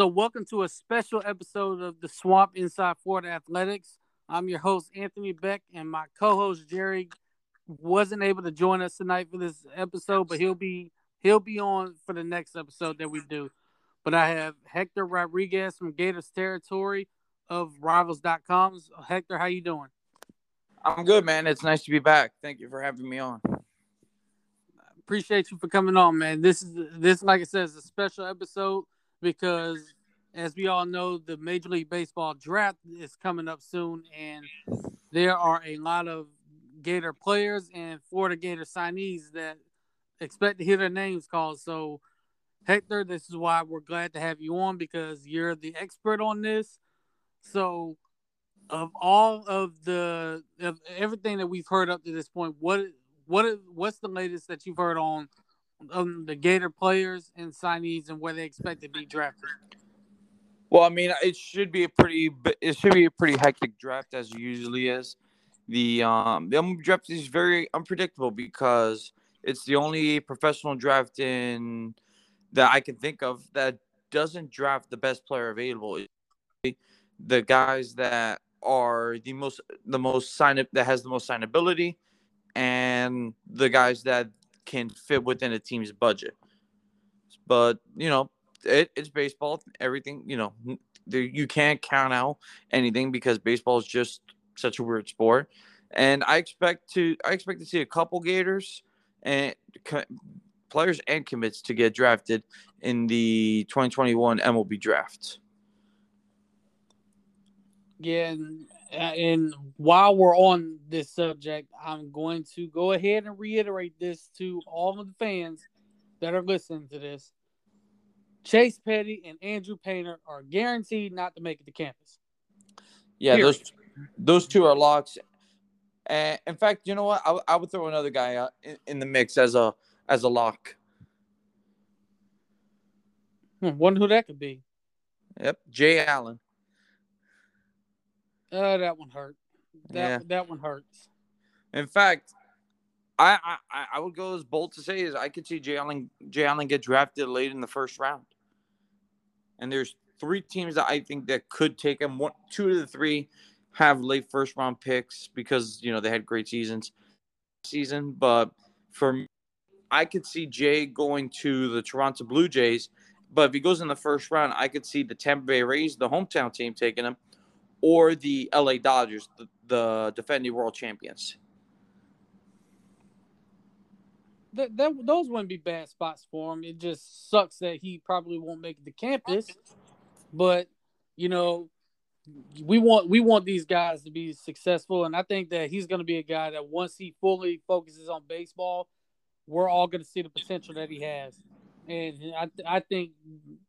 So, welcome to a special episode of the Swamp Inside Florida Athletics. I'm your host, Anthony Beck, and my co host, Jerry, wasn't able to join us tonight for this episode, but he'll be he'll be on for the next episode that we do. But I have Hector Rodriguez from Gators Territory of Rivals.com. Hector, how you doing? I'm good, man. It's nice to be back. Thank you for having me on. Appreciate you for coming on, man. This is this, like I said, is a special episode because, as we all know, the Major League Baseball draft is coming up soon, and there are a lot of Gator players and Florida Gator signees that expect to hear their names called. So, Hector, this is why we're glad to have you on because you're the expert on this. So, of all of the of everything that we've heard up to this point, what what what's the latest that you've heard on um, the Gator players and signees and where they expect to be drafted? Well, I mean, it should be a pretty it should be a pretty hectic draft as usually is. The um the MLB draft is very unpredictable because it's the only professional draft in that I can think of that doesn't draft the best player available. The guys that are the most the most sign up that has the most signability and the guys that can fit within a team's budget. But you know, it, it's baseball. Everything you know, you can't count out anything because baseball is just such a weird sport. And I expect to I expect to see a couple Gators and co- players and commits to get drafted in the 2021 MLB draft. Yeah, and, while we're on this subject, I'm going to go ahead and reiterate this to all of the fans that are listening to this. Chase Petty and Andrew Painter are guaranteed not to make it to campus. Yeah, Period. those those two are locks. And in fact, you know what? I, I would throw another guy out in, in, the mix as a as a lock. Hmm, wonder who that could be. Yep, Jay Allen. Uh, that one hurt. That yeah. that one hurts. In fact, I, I I would go as bold to say is I could see Jay Allen Jay Allen get drafted late in the first round. And there's three teams that I think that could take him. One, two of the three have late first round picks because you know they had great seasons season. But for me, I could see Jay going to the Toronto Blue Jays. But if he goes in the first round, I could see the Tampa Bay Rays, the hometown team, taking him or the LA Dodgers, the, the defending world champions. That, that those wouldn't be bad spots for him. It just sucks that he probably won't make to campus. But you know, we want we want these guys to be successful, and I think that he's going to be a guy that once he fully focuses on baseball, we're all going to see the potential that he has, and I I think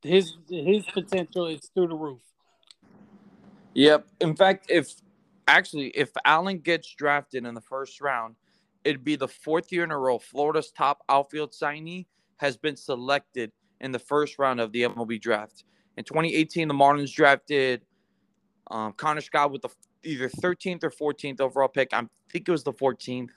his his potential is through the roof. Yep. In fact, if actually if Allen gets drafted in the first round, it'd be the fourth year in a row Florida's top outfield signee has been selected in the first round of the MLB draft. In 2018, the Marlins drafted um, Connor Scott with the either 13th or 14th overall pick. I think it was the 14th.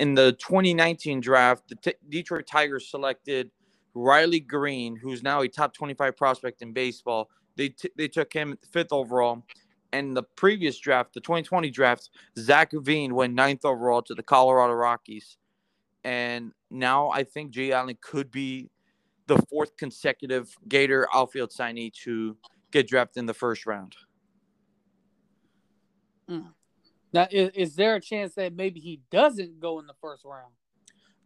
In the 2019 draft, the T- Detroit Tigers selected Riley Greene, who's now a top 25 prospect in baseball, they t- they took him fifth overall. And the previous draft, the 2020 draft, Zach Veen went ninth overall to the Colorado Rockies. And now I think Jay Allen could be the fourth consecutive Gator outfield signee to get drafted in the first round. Mm. Now, is, is, there a chance that maybe he doesn't go in the first round?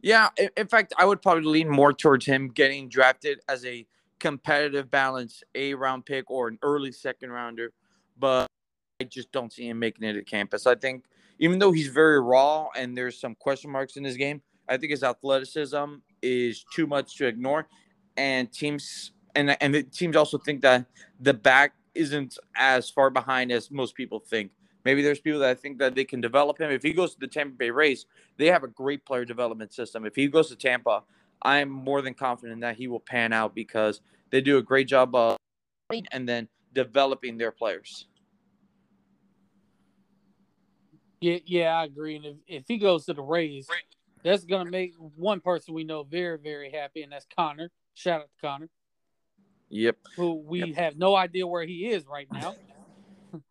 Yeah, in, in fact, I would probably lean more towards him getting drafted as a competitive balance A round pick or an early second rounder, but I just don't see him making it to campus. I think even though he's very raw and there's some question marks in his game, I think his athleticism is too much to ignore. And teams and and the teams also think that the back isn't as far behind as most people think. Maybe there's people that think that they can develop him. If he goes to the Tampa Bay Rays, they have a great player development system. If he goes to Tampa, I'm more than confident that he will pan out because they do a great job of and then developing their players. Yeah, yeah, I agree. And if, if he goes to the Rays, that's gonna make one person we know very, very happy, and that's Connor. Shout out to Connor. Yep. Who we Yep. have no idea where he is right now.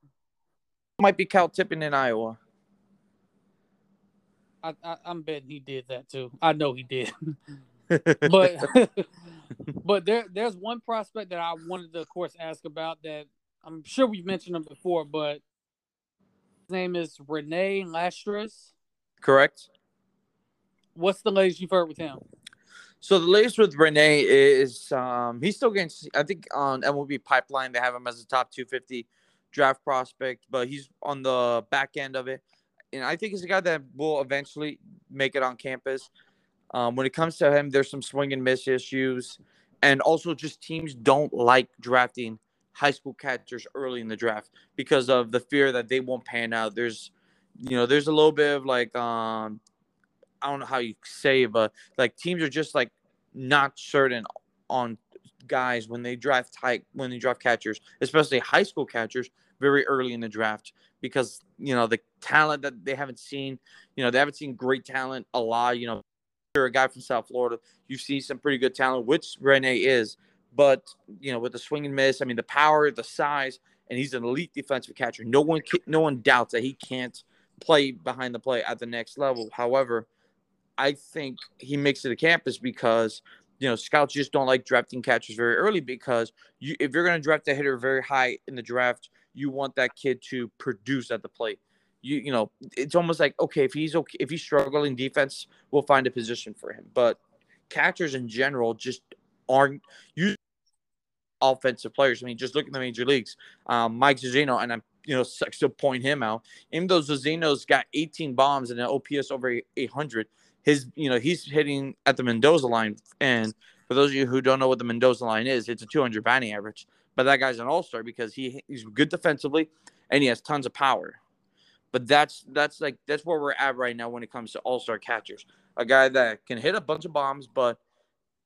Might be Cal Tippin in Iowa. I, I, I'm betting he did that too. I know he did. but but there there's one prospect that I wanted to, of course, ask about that I'm sure we've mentioned him before, but his name is Rene Lastres. Correct. What's the latest you've heard with him? So the latest with Rene is um, he's still getting. I think on MLB Pipeline they have him as a top 250 draft prospect, but he's on the back end of it, and I think he's a guy that will eventually make it on campus. Um, when it comes to him, there's some swing and miss issues, and also just teams don't like drafting high school catchers early in the draft because of the fear that they won't pan out. There's, you know, there's a little bit of like um, I don't know how you say, but like teams are just like not certain on guys when they draft high when they draft catchers, especially high school catchers, very early in the draft because you know the talent that they haven't seen, you know they haven't seen great talent a lot. You know, you're a guy from South Florida, you see some pretty good talent, which Rene is, but you know with the swing and miss, I mean the power, the size, and he's an elite defensive catcher. No one no one doubts that he can't play behind the play at the next level. However, I think he makes it to campus because you know scouts just don't like drafting catchers very early because you if you're going to draft a hitter very high in the draft, you want that kid to produce at the plate. You you know it's almost like okay if he's okay if he's struggling defense, we'll find a position for him. But catchers in general just aren't you offensive players. I mean, just look at the major leagues. Um, Mike Zunino, and I'm you know to point him out. Even though Zunino's got 18 bombs and an OPS over 800 his you know he's hitting at the Mendoza line, and for those of you who don't know what the Mendoza line is, it's a 200 batting average. But that guy's an all star because he he's good defensively and he has tons of power. But that's that's like that's where we're at right now when it comes to all star catchers. A guy that can hit a bunch of bombs, but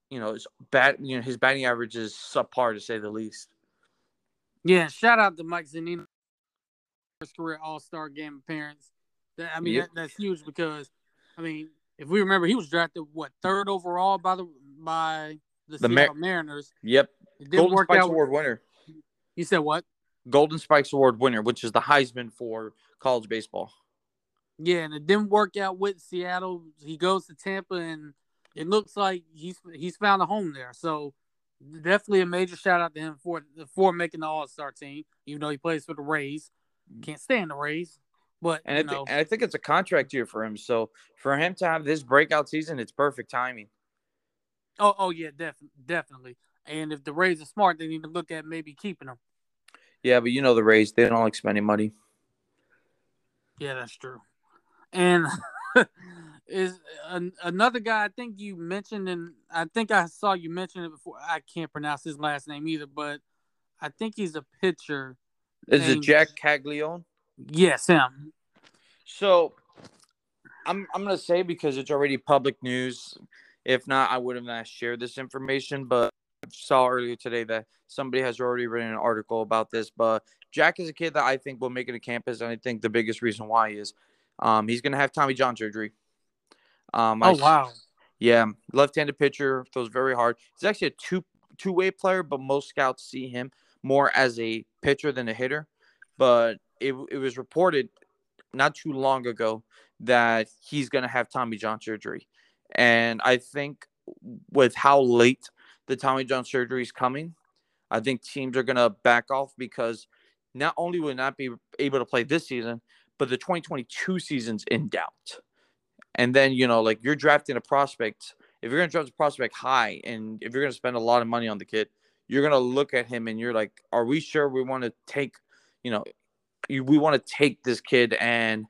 you know his bat you know his batting average is subpar to say the least. Yeah, shout out to Mike Zunino, first career All Star game appearance. That, I mean, Yep. that, that's huge because, I mean, if we remember, he was drafted what third overall by the by the, The Mar- Seattle Mariners. Yep, It didn't Golden work Spikes out. Award winner. You said what? Golden Spikes Award winner, which is the Heisman for college baseball. Yeah, and it didn't work out with Seattle. He goes to Tampa, and it looks like he's he's found a home there. So definitely a major shout out to him for for making the All Star team, even though he plays for the Rays. Mm. Can't stand the Rays, but And you I, know, and I think it's a contract year for him. So for him to have this breakout season, it's perfect timing. oh oh yeah, definitely definitely. And if the Rays are smart, they need to look at maybe keeping him. Yeah, but you know the Rays, they don't like spending money. Yeah, that's true. And is an, another guy I think you mentioned, and I think I saw you mention it before. I can't pronounce his last name either, but I think he's a pitcher. Is it Jack Caglianone? Yes, him. So I'm I'm gonna say because it's already public news. If not, I would have not shared this information. But saw earlier today that somebody has already written an article about this. But Jack is a kid that I think will make it to campus, and I think the biggest reason why is um, he's gonna have Tommy John surgery. Um, Oh s- wow. Yeah, left-handed pitcher throws very hard. He's actually a two two-way player, but most scouts see him more as a pitcher than a hitter. But it it was reported not too long ago that he's going to have Tommy John surgery, and I think with how late the Tommy John surgery is coming, I think teams are going to back off because not only will not be able to play this season, but the 2022 season's in doubt. And then, you know, like you're drafting a prospect. If you're going to draft a prospect high and if you're going to spend a lot of money on the kid, you're going to look at him and you're like, are we sure we want to take, you know, we want to take this kid and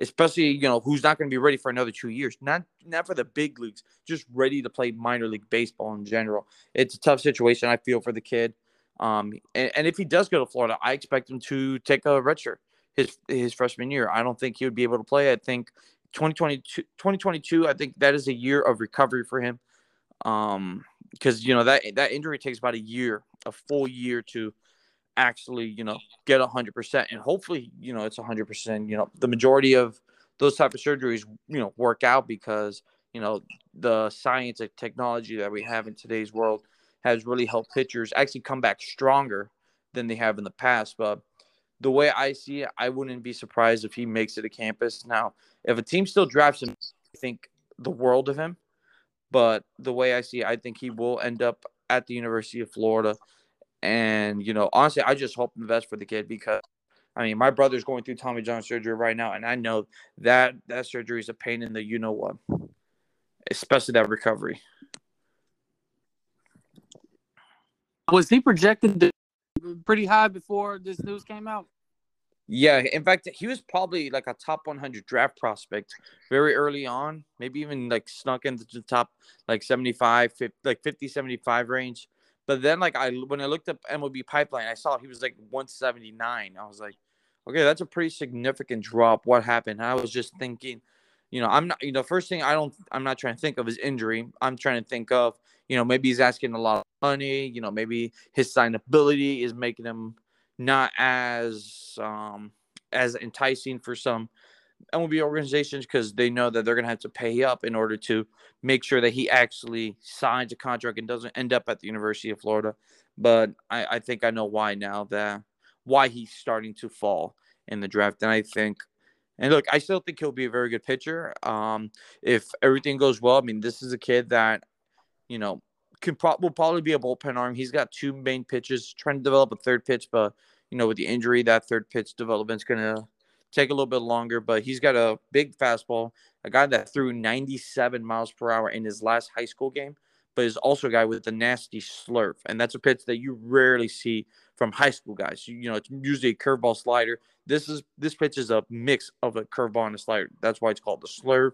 especially, you know, who's not going to be ready for another two years, not, not for the big leagues, just ready to play minor league baseball in general. It's a tough situation. I feel for the kid. Um, and, and if he does go to Florida, I expect him to take a redshirt his, his freshman year. I don't think he would be able to play. I think 2022, 2022 i think that is a year of recovery for him um because you know that that injury takes about a year a full year to actually you know get 100% and hopefully you know it's 100% you know the majority of those type of surgeries you know work out because you know the science and technology that we have in today's world has really helped pitchers actually come back stronger than they have in the past. But the way I see it, I wouldn't be surprised if he makes it to campus. Now, if a team still drafts him, I think the world of him. But the way I see it, I think he will end up at the University of Florida. And, you know, honestly, I just hope the best for the kid because I mean, my brother's going through Tommy John surgery right now, and I know that that surgery is a pain in the you know what, especially that recovery. Was he projected pretty high before this news came out? Yeah, in fact, he was probably like a top 100 draft prospect very early on, maybe even like snuck into the top like 75, 50, like 50, 75 range. But then, like I when I looked up MLB pipeline, I saw he was like 179. I was like, okay, that's a pretty significant drop. What happened? I was just thinking, you know, I'm not, you know, first thing I don't, I'm not trying to think of his injury. I'm trying to think of, you know, maybe he's asking a lot of money. You know, maybe his signability is making him not as um as enticing for some MLB organizations because they know that they're going to have to pay up in order to make sure that he actually signs a contract and doesn't end up at the University of Florida. But I, I think I know why now that why he's starting to fall in the draft. And I think, and look, I still think he'll be a very good pitcher. Um, if everything goes well, I mean, this is a kid that, you know, can pro- will probably be a bullpen arm. He's got two main pitches, trying to develop a third pitch, but you know, with the injury, that third pitch development's gonna take a little bit longer, but he's got a big fastball, a guy that threw 97 miles per hour in his last high school game, but is also a guy with a nasty slurve. And that's a pitch that you rarely see from high school guys. You, know, it's usually a curveball slider. This is this pitch is a mix of a curveball and a slider. That's why it's called the slurve.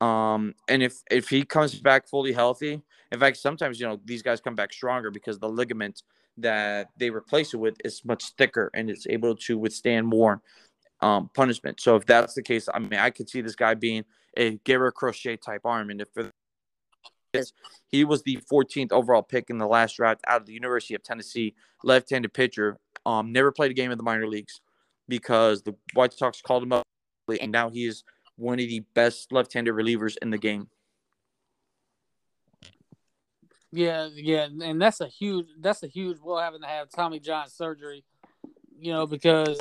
Um, and if if he comes back fully healthy, in fact, sometimes you know these guys come back stronger because the ligament that they replace it with is much thicker and it's able to withstand more um, punishment. So if that's the case, I mean, I could see this guy being a Garrett Crochet type arm. And if he was the 14th overall pick in the last draft out of the University of Tennessee, left-handed pitcher, um, never played a game in the minor leagues because the White Sox called him up, and now he is one of the best left-handed relievers in the game. Yeah, yeah, and that's a huge that's a huge blow having to have Tommy John surgery, you know, because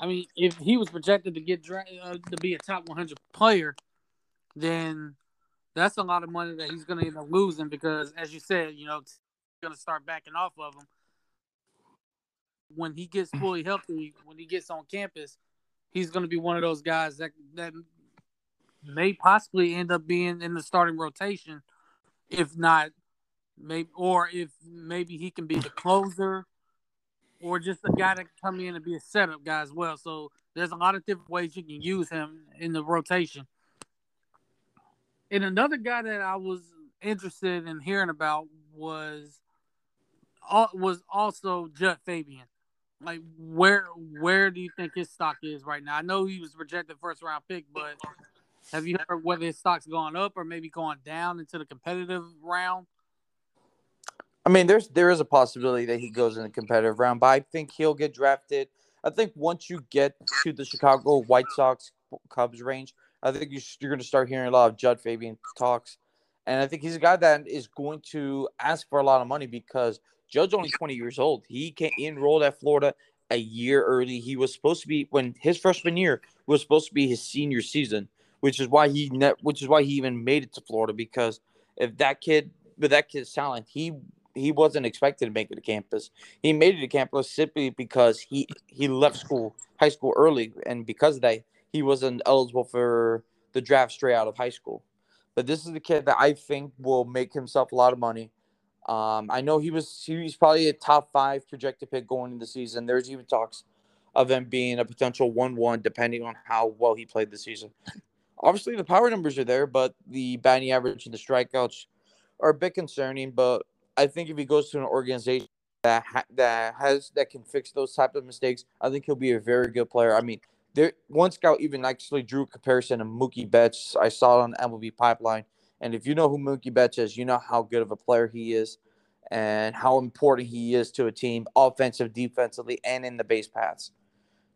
I mean, if he was projected to get uh, to be a top 100 player, then that's a lot of money that he's going to end up losing because, as you said, you know, going to start backing off of him when he gets fully healthy. When he gets on campus, he's going to be one of those guys that that may possibly end up being in the starting rotation, if not maybe or if maybe he can be the closer or just a guy that can come in and be a setup guy as well. So there's a lot of different ways you can use him in the rotation. And another guy that I was interested in hearing about was uh, was also Jud Fabian. Like where where do you think his stock is right now? I know he was projected first round pick, but have you heard whether his stock's gone up or maybe gone down into the competitive round? I mean, there's there is a possibility that he goes in a competitive round, but I think he'll get drafted. I think once you get to the Chicago White Sox Cubs range, I think you are going to start hearing a lot of Jud Fabian talks, and I think he's a guy that is going to ask for a lot of money because Jud's only 20 years old. He can enrolled at Florida a year early. He was supposed to be when his freshman year was supposed to be his senior season, which is why he net, which is why he even made it to Florida because if that kid with that kid's talent, he he wasn't expected to make it to campus. He made it to campus simply because he he left school, high school early, and because of that, he wasn't eligible for the draft straight out of high school. But this is the kid that I think will make himself a lot of money. Um, I know he was he's probably a top five projected pick going into the season. There's even talks of him being a potential one-one, depending on how well he played the season. Obviously, the power numbers are there, but the batting average and the strikeouts are a bit concerning. But I think if he goes to an organization that ha- that has that can fix those type of mistakes, I think he'll be a very good player. I mean, there one scout even actually drew a comparison of Mookie Betts. I saw it on MLB Pipeline, and if you know who Mookie Betts is, you know how good of a player he is, and how important he is to a team, offensive, defensively, and in the base paths.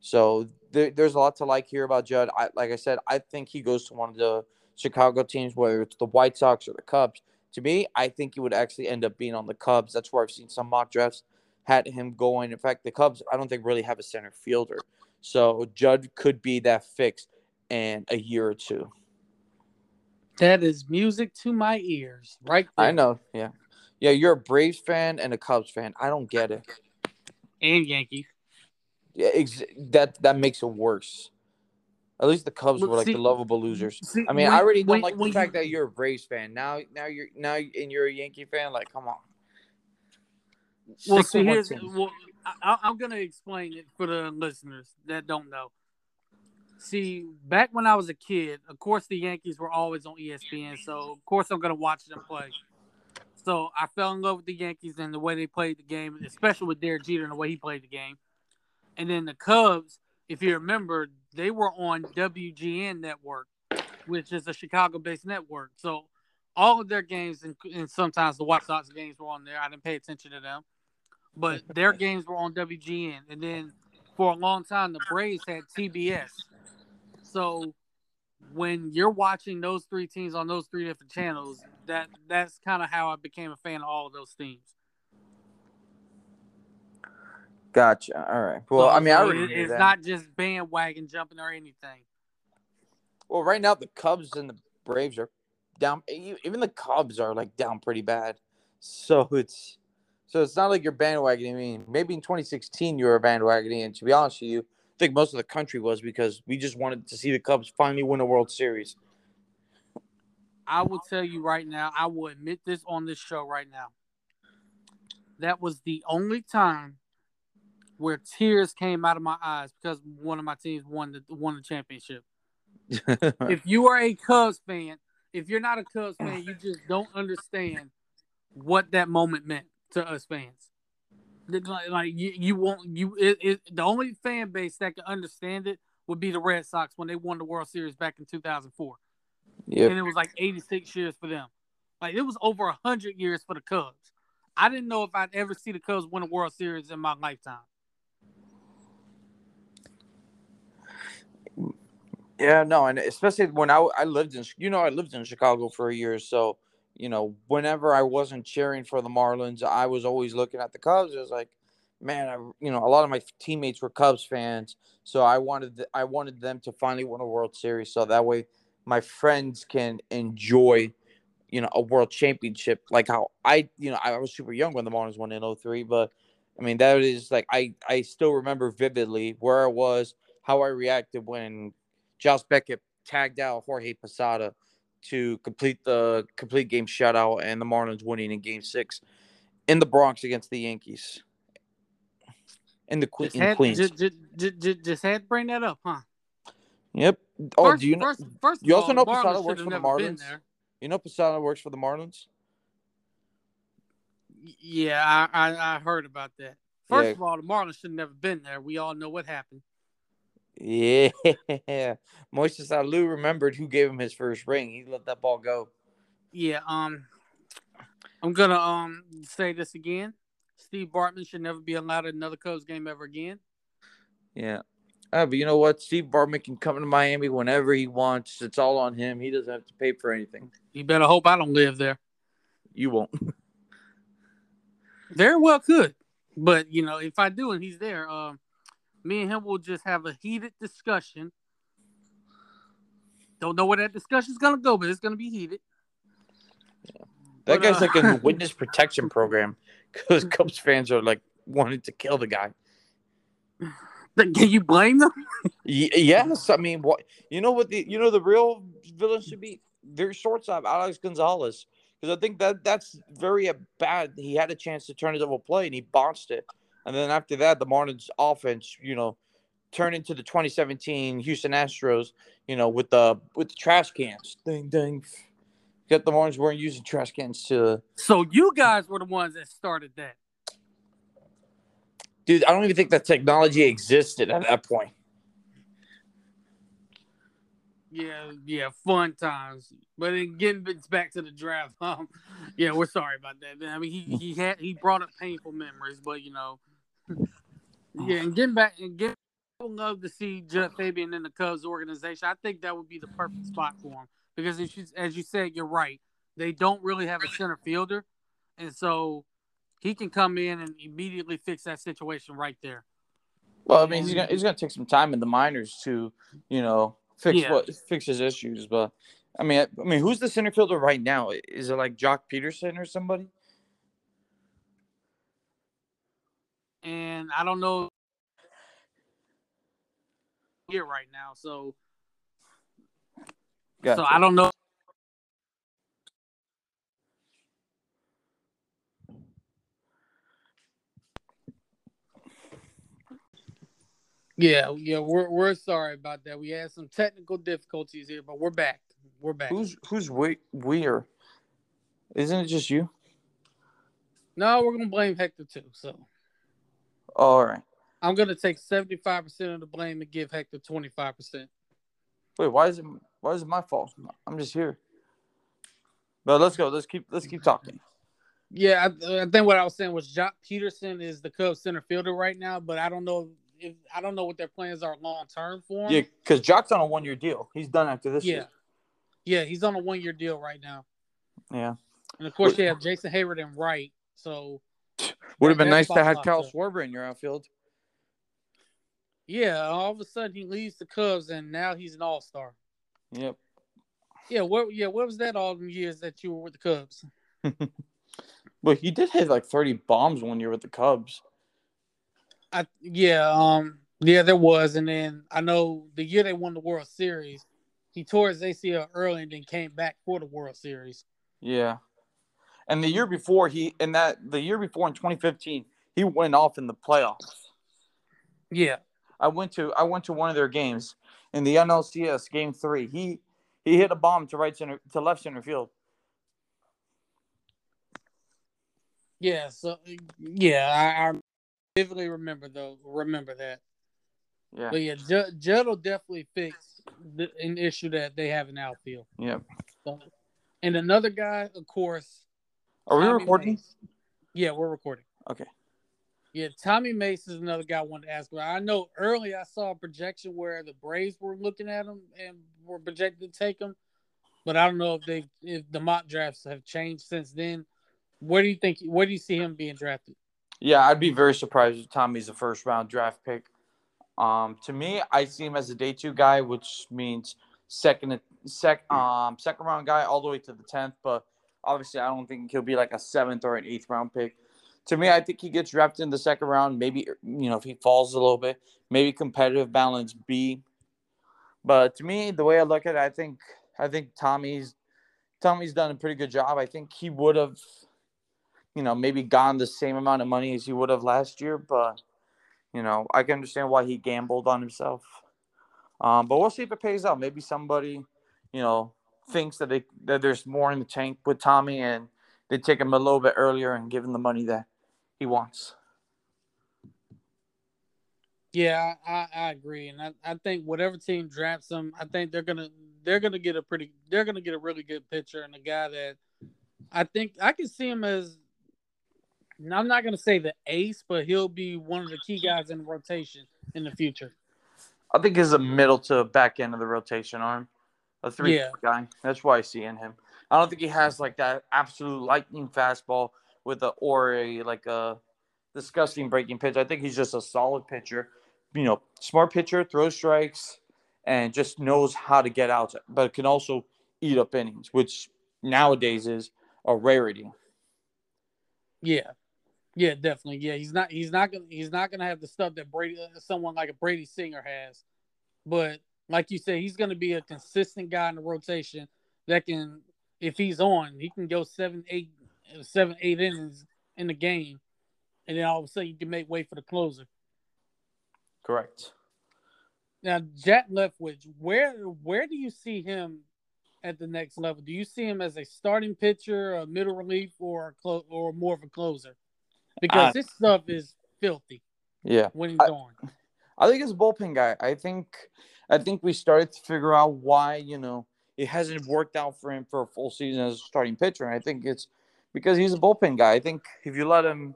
So there, there's a lot to like here about Jud. I, like I said, I think he goes to one of the Chicago teams, whether it's the White Sox or the Cubs to me, I think he would actually end up being on the Cubs. That's where I've seen some mock drafts had him going. In fact, the Cubs, I don't think really have a center fielder. So Judge could be that fix in a year or two. That is music to my ears, right? There. I know. Yeah. Yeah, you're a Braves fan and a Cubs fan. I don't get it. And Yankees. Yeah, ex- that that makes it worse. At least the Cubs were like see, the lovable losers. See, I mean, when, I already don't when, like the fact you, that you're a Braves fan. Now, now you're now and you're a Yankee fan. Like, come on. Well, Six see, here's well, I, I'm gonna explain it for the listeners that don't know. See, back when I was a kid, of course the Yankees were always on ESPN, so of course I'm gonna watch them play. So I fell in love with the Yankees and the way they played the game, especially with Derek Jeter and the way he played the game. And then the Cubs, if you remember, they were on WGN network, which is a Chicago-based network. So all of their games and, and, sometimes the White Sox games were on there. I didn't pay attention to them, but their games were on WGN. And then for a long time, the Braves had TBS. So when you're watching those three teams on those three different channels, that that's kind of how I became a fan of all of those teams. Gotcha. All right. Well, so, I mean, I it, it's that. not just bandwagon jumping or anything. Well, right now the Cubs and the Braves are down. Even the Cubs are like down pretty bad. So it's so it's not like you're bandwagoning. I mean, maybe in 2016 you were bandwagoning, and to be honest with you, I think most of the country was because we just wanted to see the Cubs finally win a World Series. I will tell you right now, I will admit this on this show right now. That was the only time where tears came out of my eyes because one of my teams won the won the championship. if you are a Cubs fan, if you're not a Cubs fan, you just don't understand what that moment meant to us fans. Like, like you, you won't you it, it, the only fan base that can understand it would be the Red Sox when they won the World Series back in 2004. Yep. And it was like 86 years for them. Like it was over 100 years for the Cubs. I didn't know if I'd ever see the Cubs win a World Series in my lifetime. Yeah, no, and especially when I I lived in you know I lived in Chicago for a year, so you know whenever I wasn't cheering for the Marlins, I was always looking at the Cubs. It was like, man, I, you know, a lot of my teammates were Cubs fans, so I wanted I wanted them to finally win a World Series, so that way my friends can enjoy, you know, a World Championship like how I, you know, I was super young when the Marlins won in 03, but I mean that is like I I still remember vividly where I was, how I reacted when Josh Beckett tagged out Jorge Posada to complete the complete game shutout and the Marlins winning in game six in the Bronx against the Yankees. In the in had, Queens. Just, just, just, had to bring that up, huh? Yep. Oh, first, do you know? First, first you also all, know Posada works for the Marlins. You know Posada works for the Marlins. Yeah, I, I, I heard about that. First yeah. of all, the Marlins should have never been there. We all know what happened. Yeah. Moises Alou remembered who gave him his first ring. He let that ball go. Yeah, um I'm gonna um say this again. Steve Bartman should never be allowed another Cubs game ever again. Yeah. Uh, but you know what? Steve Bartman can come to Miami whenever he wants. It's all on him. He doesn't have to pay for anything. You better hope I don't live there. You won't. Very well could. But you know, if I do and he's there, um, me and him will just have a heated discussion. Don't know where that discussion's gonna go, but it's gonna be heated. Yeah. That but, guy's uh, like the witness protection program because Cubs fans are like wanting to kill the guy. Can you blame them? yes, I mean, what you know what the you know the real villain should be their shortstop Alex Gonzalez because I think that that's very bad. He had a chance to turn it over play and he botched it. And then after that, the Marlins offense, you know, turned into the 2017 Houston Astros, you know, with the with the trash cans. Ding ding. Got the Marlins weren't using trash cans to. So you guys were the ones that started that. Dude, I don't even think that technology existed at that point. Yeah, yeah, fun times. But then getting back to the draft, um, yeah, we're sorry about that. I mean, he he had he brought up painful memories, but you know, yeah, oh. and getting back and get. I would love to see Jud Fabian in the Cubs organization. I think that would be the perfect spot for him because, you, as you said, you're right. they don't really have a center fielder, and so he can come in and immediately fix that situation right there. Well, I mean, he's gonna he's gonna take some time in the minors to, you know, fix Yeah. what fix his issues. But I mean, I, I mean, who's the center fielder right now? Is it like Joc Pederson or somebody? And I don't know here right now. So Gotcha. so I don't know. Yeah, yeah, we're we're sorry about that. We had some technical difficulties here, but we're back. We're back. Who's who's we we're? Isn't it just you? No, we're gonna blame Hector too. So all right. I'm gonna take 75 percent of the blame and give Hector 25 percent. Wait, why is it why is it my fault? I'm just here. But let's go. Let's keep let's keep talking. Yeah, I, I think what I was saying was Joc Pederson is the Cubs center fielder right now, but I don't know if I don't know what their plans are long term for him. Yeah, because Joc's on a one year deal. He's done after this yeah, year. yeah, he's on a one year deal right now, Yeah. and of course they have Jason Heyward and Wright. So Would have been nice to have Kyle. Schwarber in your outfield. yeah, all of a sudden he leaves the Cubs, and now he's an All Star. Yep. Yeah, what? Yeah, what was that all the years that you were with the Cubs? But he did hit like 30 bombs one year with the Cubs. I yeah, um, yeah, there was, and then I know the year they won the World Series, he tore his ACL early and then came back for the World Series. Yeah. And the year before he in that the year before in 2015, he went off in the playoffs. Yeah, I went to I went to one of their games in the NLCS game 3. He he hit a bomb to right center to left center field. yeah, so yeah, I, I vividly remember though. Remember that, Yeah. but yeah, Jud, Jud will definitely fix the, an issue that they have in outfield. Yep. So, and another guy, of course. Are we Tommy recording? Mace. Yeah, we're recording. Okay. Yeah, Tommy Mace is another guy I wanted to ask about. I know early I saw a projection where the Braves were looking at him and were projected to take him, but I don't know if they if the mock drafts have changed since then. Where do you think? Where do you see him being drafted? Yeah, I'd be very surprised if Tommy's a first round draft pick. Um, to me, I see him as a day two guy, which means second sec um second round guy all the way to the tenth. But obviously, I don't think he'll be like a seventh or an eighth round pick. To me, I think he gets drafted in the second round. Maybe you know if he falls a little bit, maybe competitive balance B. But to me, the way I look at it, I think I think Tommy's Tommy's done a pretty good job. I think he would have you know, maybe gone the same amount of money as he would have last year, but you know, I can understand why he gambled on himself. Um, but we'll see if it pays out. Maybe somebody, you know, thinks that they that there's more in the tank with Tommy and they take him a little bit earlier and give him the money that he wants. Yeah, I, I agree, and I, I think whatever team drafts him, I think they're gonna they're gonna get a pretty they're gonna get a really good pitcher and a guy that I think I can see him as. I'm not gonna say the ace, but he'll be one of the key guys in the rotation in the future. I think he's a middle to back end of the rotation arm, a three Yeah. guy. That's why I see in him. I don't think he has like that absolute lightning fastball with a or a like a disgusting breaking pitch. I think he's just a solid pitcher. You know, smart pitcher, throws strikes, and just knows how to get out, but can also eat up innings, which nowadays is a rarity. Yeah, yeah, definitely. Yeah, he's not he's not gonna he's not gonna have the stuff that Brady uh, someone like a Brady Singer has, but like you said, he's gonna be a consistent guy in the rotation that can, if he's on, he can go seven, eight, seven, eight innings in the game, and then all of a sudden you can make way for the closer. Correct. Now, Jack Leftwich, where where do you see him at the next level? Do you see him as a starting pitcher, a middle relief, or a clo- or more of a closer? Because this stuff is filthy Yeah. when he's I- on. I think it's a bullpen guy. I think I think we started to figure out why, you know, it hasn't worked out for him for a full season as a starting pitcher. And I think it's because he's a bullpen guy. I think if you let him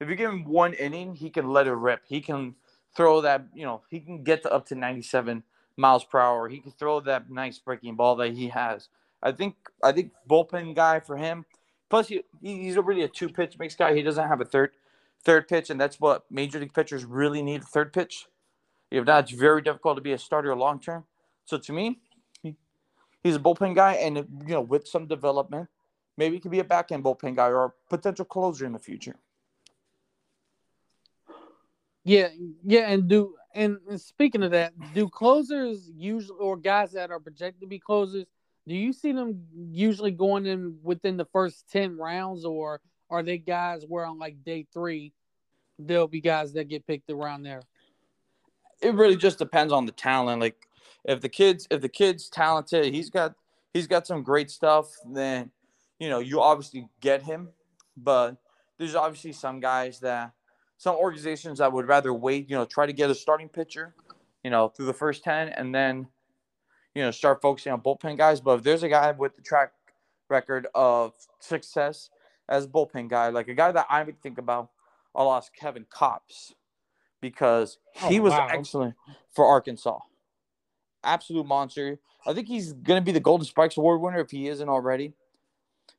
if you give him one inning, he can let it rip. He can throw that, you know, he can get to up to 97 miles per hour. He can throw that nice breaking ball that he has. I think I think bullpen guy for him. Plus, he, he's already a two pitch mix guy. He doesn't have a third third pitch, and that's what major league pitchers really need a third pitch. If not, it's very difficult to be a starter long term. So to me, he's a bullpen guy, and you know, with some development, maybe he could be a back end bullpen guy or a potential closer in the future. Yeah, yeah, and do and speaking of that, do closers usually or guys that are projected to be closers, do you see them usually going in within the first ten rounds, or are they guys where on like day three, there'll be guys that get picked around there? It really just depends on the talent. Like if the kids, if the kid's talented, he's got he's got some great stuff. Then you know you obviously get him, but there's obviously some guys that some organizations that would rather wait, you know, try to get a starting pitcher, you know, through the first 10 and then, you know, start focusing on bullpen guys. But if there's a guy with the track record of success as a bullpen guy, like a guy that I would think about a lot is Kevin Kopps because he oh, was wow. excellent for Arkansas. Absolute monster. I think he's going to be the Golden Spikes Award winner if he isn't already.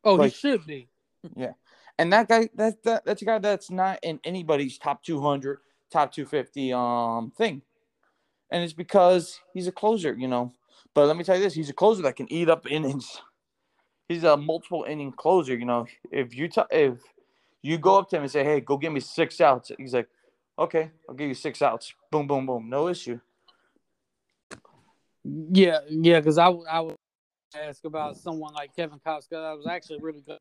Oh, he should be. Yeah. And that guy, that, that that's a guy that's not in anybody's top 200, top 250 um thing. And it's because he's a closer, you know. But let me tell you this: he's a closer that can eat up innings. He's a multiple inning closer. You know, if you t- if you go up to him and say, "Hey, go get me six outs," he's like, "Okay, I'll give you six outs." Boom, boom, boom, no issue. Yeah, yeah, because I I would ask about someone like Kevin Kopps because I was actually really good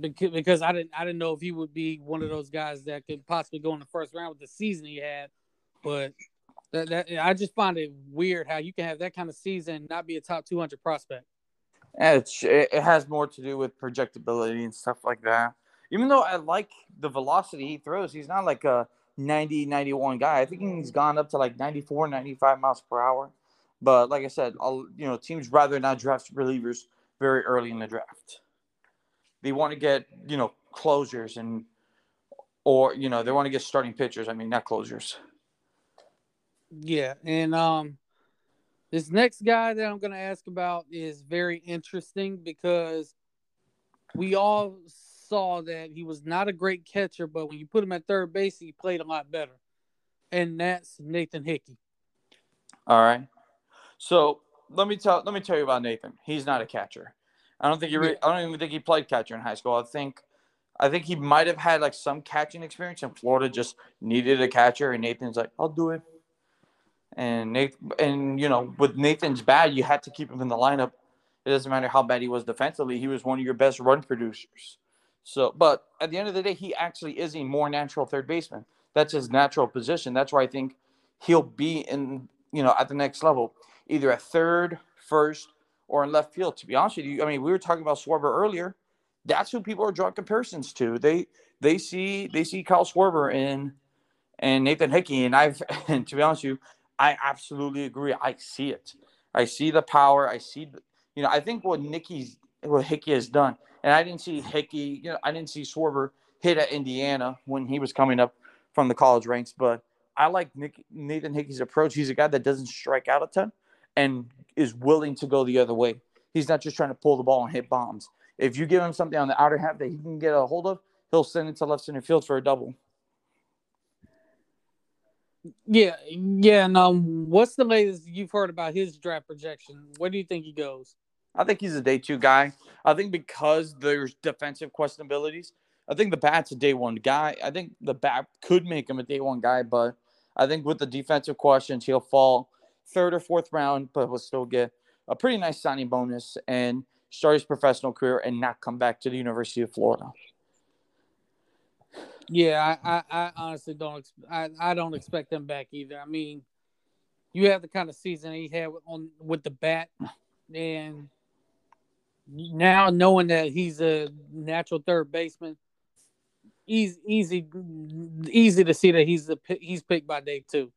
because I didn't I didn't know if he would be one of those guys that could possibly go in the first round with the season he had, but that, that I just find it weird how you can have that kind of season and not be a top 200 prospect. It's, it has more to do with projectability and stuff like that. Even though I like the velocity he throws, he's not like a 90, 91 guy. I think he's gone up to like 94, 95 miles per hour. But like I said, I'll, you know, teams rather not draft relievers very early in the draft. They want to get, you know, closers and, or, you know, they want to get starting pitchers. I mean, not closers. Yeah. And, um, this next guy that I'm going to ask about is very interesting because we all saw that he was not a great catcher, but when you put him at third base, he played a lot better. And that's Nathan Hickey. All right. So let me tell let me tell you about Nathan. He's not a catcher. I don't think he. Re- I don't even think he played catcher in high school. I think, I think he might have had like some catching experience, and Florida just needed a catcher, and Nathan's like, "I'll do it." And Nathan, and you know, with Nathan's bad, you had to keep him in the lineup. It doesn't matter how bad he was defensively; he was one of your best run producers. So, but at the end of the day, he actually is a more natural third baseman. That's his natural position. That's where I think he'll be in, you know, at the next level, either a third, first, or in left field. To be honest with you, I mean, we were talking about Schwarber earlier. That's who people are drawing comparisons to. They they see they see Kyle Schwarber in and Nathan Hickey, and I've and to be honest with you, I absolutely agree. I see it. I see the power. I see, you know, I think what Nicky's what Hickey has done, and I didn't see Hickey. You know, I didn't see Schwarber hit at Indiana when he was coming up from the college ranks, but I like Nick, Nathan Hickey's approach. He's a guy that doesn't strike out a ton, and is willing to go the other way. He's not just trying to pull the ball and hit bombs. If you give him something on the outer half that he can get a hold of, he'll send it to left center field for a double. Yeah, yeah. And um, what's the latest you've heard about his draft projection? Where do you think he goes? I think he's a day two guy. I think because there's defensive questionabilities, I think the bat's a day one guy. I think the bat could make him a day one guy, but I think with the defensive questions, he'll fall third or fourth round, but will still get a pretty nice signing bonus and start his professional career and not come back to the University of Florida. Yeah, I, I, I honestly don't. I, I don't expect them back either. I mean, you have the kind of season he had on with the bat, and now knowing that he's a natural third baseman, easy, easy, easy to see that he's the he's picked by day two.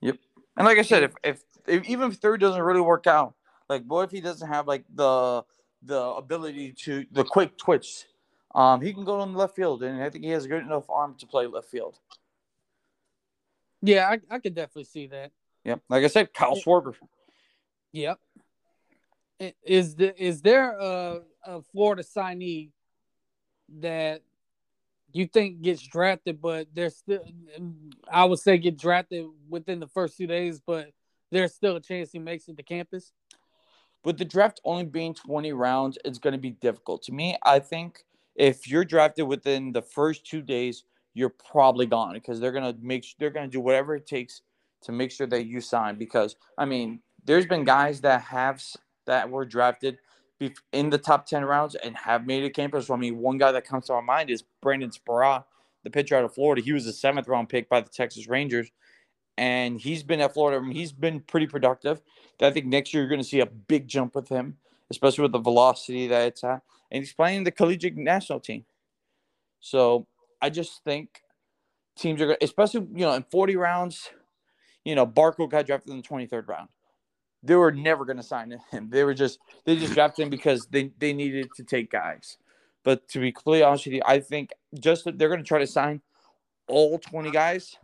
Yep. And like I said, if, if, if even if third doesn't really work out, like what if he doesn't have like the the ability to the quick twitch? Um, he can go in left field, and I think he has a good enough arm to play left field. Yeah, I, I could definitely see that. Yep. Like I said, Kyle Schwarber. Yep. Is the is there a, a Florida signee that you think gets drafted, but there's still I would say get drafted within the first two days, but there's still a chance he makes it to campus? With the draft only being 20 rounds, it's going to be difficult. To me, I think if you're drafted within the first two days, you're probably gone because they're gonna make they're gonna do whatever it takes to make sure that you sign. Because I mean, there's been guys that have that were drafted in the top 10 rounds and have made it campus. So, I mean, one guy that comes to our mind is Brandon Sproat, the pitcher out of Florida. He was a seventh round pick by the Texas Rangers, and he's been at Florida. I mean, he's been pretty productive. I think next year you're going to see a big jump with him, especially with the velocity that it's at. And he's playing the collegiate national team. So I just think teams are going to, especially, you know, in 40 rounds, you know, Barco got drafted in the 23rd round they were never going to sign him. They were just they just drafted him because they they needed to take guys. But to be completely honest with you, I think just they're going to try to sign all 20 guys.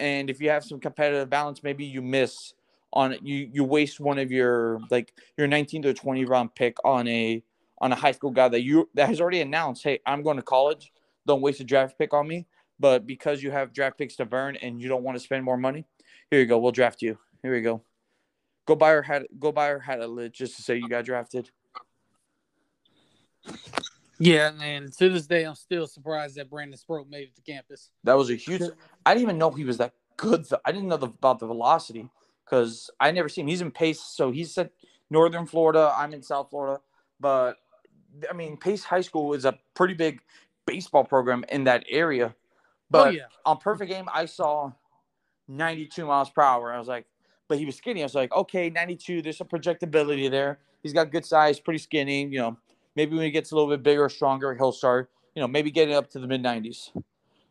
And if you have some competitive balance, maybe you miss on you you waste one of your like your 19 to 20 round pick on a on a high school guy that you that has already announced, hey, I'm going to college. Don't waste a draft pick on me. But because you have draft picks to burn and you don't want to spend more money, here you go. We'll draft you. Here we go. Go buy her hat. Go buy her hat a lid just to say you got drafted. Yeah, and to this day, I'm still surprised that Brandon Sproat made it to campus. That was a huge. I didn't even know he was that good. I didn't know the, about the velocity because I never seen him. He's in Pace, so he's at Northern Florida. I'm in South Florida, but I mean, Pace High School is a pretty big baseball program in that area. Oh, but oh, yeah. on perfect game, I saw 92 miles per hour. I was like, but he was skinny. I was like, okay, 92. There's some projectability there. He's got good size, pretty skinny. You know, maybe when he gets a little bit bigger, stronger, he'll start. You know, maybe getting up to the mid 90s.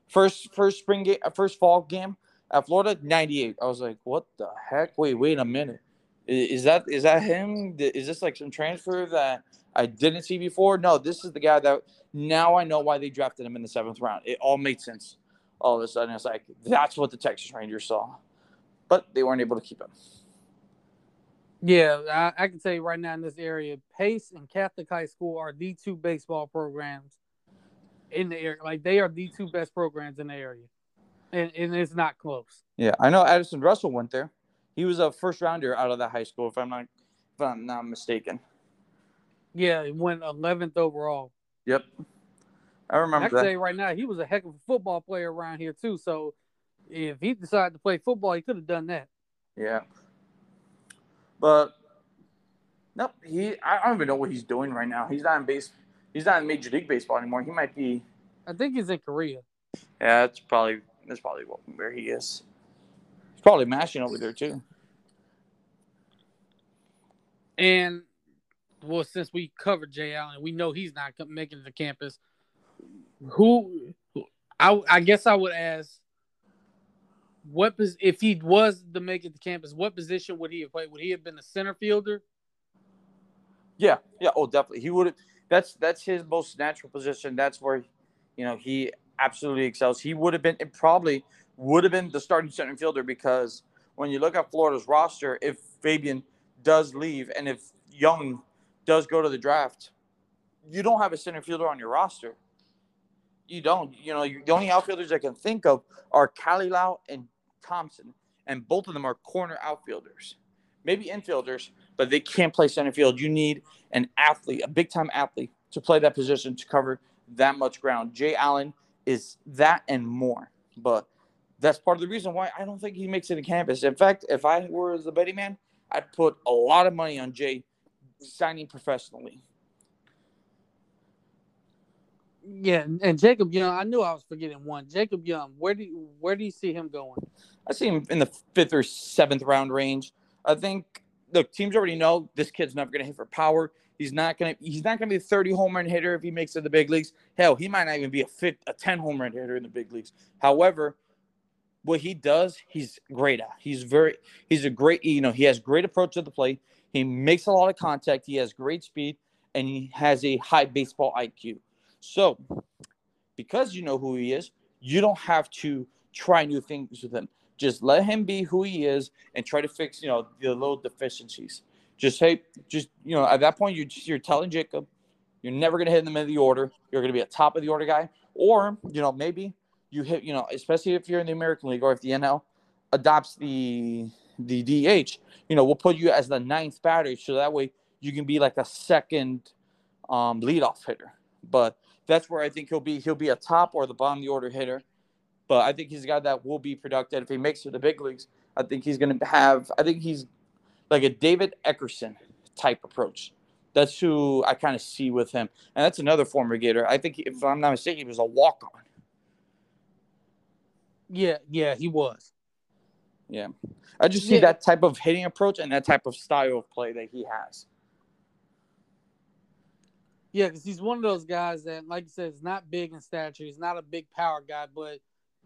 First, first spring game, uh, first fall game at Florida, 98. I was like, what the heck? Wait, wait a minute. Is that is that him? Is this like some transfer that I didn't see before? No, this is the guy that now I know why they drafted him in the seventh round. It all made sense. All of a sudden, it's like that's what the Texas Rangers saw but they weren't able to keep him. Yeah, I, I, can tell you right now in this area, Pace and Catholic High School are the two baseball programs in the area. Like they are the two best programs in the area, and, and it's not close. Yeah, I know Addison Russell went there. He was a first rounder out of that high school, if I'm not if I'm not mistaken. Yeah, he went 11th overall. Yep, I remember. I can that. tell you right now, he was a heck of a football player around here too. So if he decided to play football, he could have done that. Yeah. But nope, he I don't even know what he's doing right now. He's not in base he's not in major league baseball anymore. He might be I think he's in Korea. Yeah, that's probably that's probably where he is. He's probably mashing over there too. And well, since we covered Jay Allen, we know he's not making it to campus. Who, I, I guess I would ask what if he was to make it to campus, what position would he have played? Would he have been a center fielder? Yeah, yeah, oh, definitely. He would. Have. That's that's his most natural position. That's where, you know, he absolutely excels. He would have been. It probably would have been the starting center fielder because when you look at Florida's roster, if Fabian does leave and if Young does go to the draft, you don't have a center fielder on your roster you don't. You know, the only outfielders I can think of are Calilao and Thompson, and both of them are corner outfielders. Maybe infielders, but they can't play center field. You need an athlete, a big time athlete, to play that position to cover that much ground. Jay Allen is that and more. But that's part of the reason why I don't think he makes it to campus. In fact, if I were the betting man, I'd put a lot of money on Jay signing professionally. Yeah, and Jacob Young, I knew I was forgetting one. Jacob Young, where do you, where do you see him going? I see him in the fifth or seventh round range. I think look, teams already know this kid's never going to hit for power. He's not going to he's not going to be a 30 home run hitter if he makes it to the big leagues. Hell, he might not even be a fit a 10 home run hitter in the big leagues. However, what he does, he's great at. He's very he's a great you know, he has great approach to the plate. He makes a lot of contact. He has great speed and he has a high baseball IQ. So, because you know who he is, you don't have to try new things with him. Just let him be who he is and try to fix, you know, the little deficiencies. Just hey, just you know, at that point, you're just, you're telling Jacob, you're never going to hit in the middle of the order. You're going to be a top of the order guy, or you know, maybe you hit, you know, especially if you're in the American League or if the NL adopts the the DH, you know, we'll put you as the ninth batter, so that way you can be like a second um, leadoff hitter. But that's where I think he'll be. He'll be a top or the bottom of the order hitter. But I think he's a guy that will be productive if he makes it to the big leagues. I think he's going to have. I think he's like a David Eckstein type approach. That's who I kind of see with him, and that's another former Gator. I think, if I'm not mistaken, he was a walk on. Yeah, yeah, he was. Yeah, I just see yeah. that type of hitting approach and that type of style of play that he has. Yeah, because he's one of those guys that, like you said, is not big in stature. He's not a big power guy, but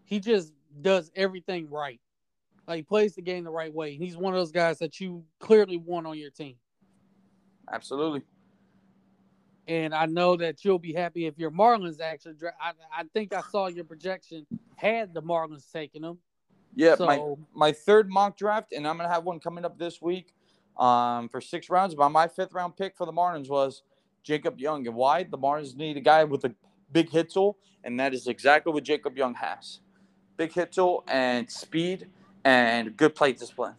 he just does everything right. Like he plays the game the right way. He's one of those guys that you clearly want on your team. Absolutely. And I know that you'll be happy if your Marlins actually. I, I think I saw your projection had the Marlins taking them. Yeah, so, my my third mock draft, and I'm gonna have one coming up this week, um, for six rounds. But my fifth round pick for the Marlins was Jacob Young. And why? The Marlins need a guy with a big hit tool, and that is exactly what Jacob Young has. Big hit tool and speed and good plate discipline.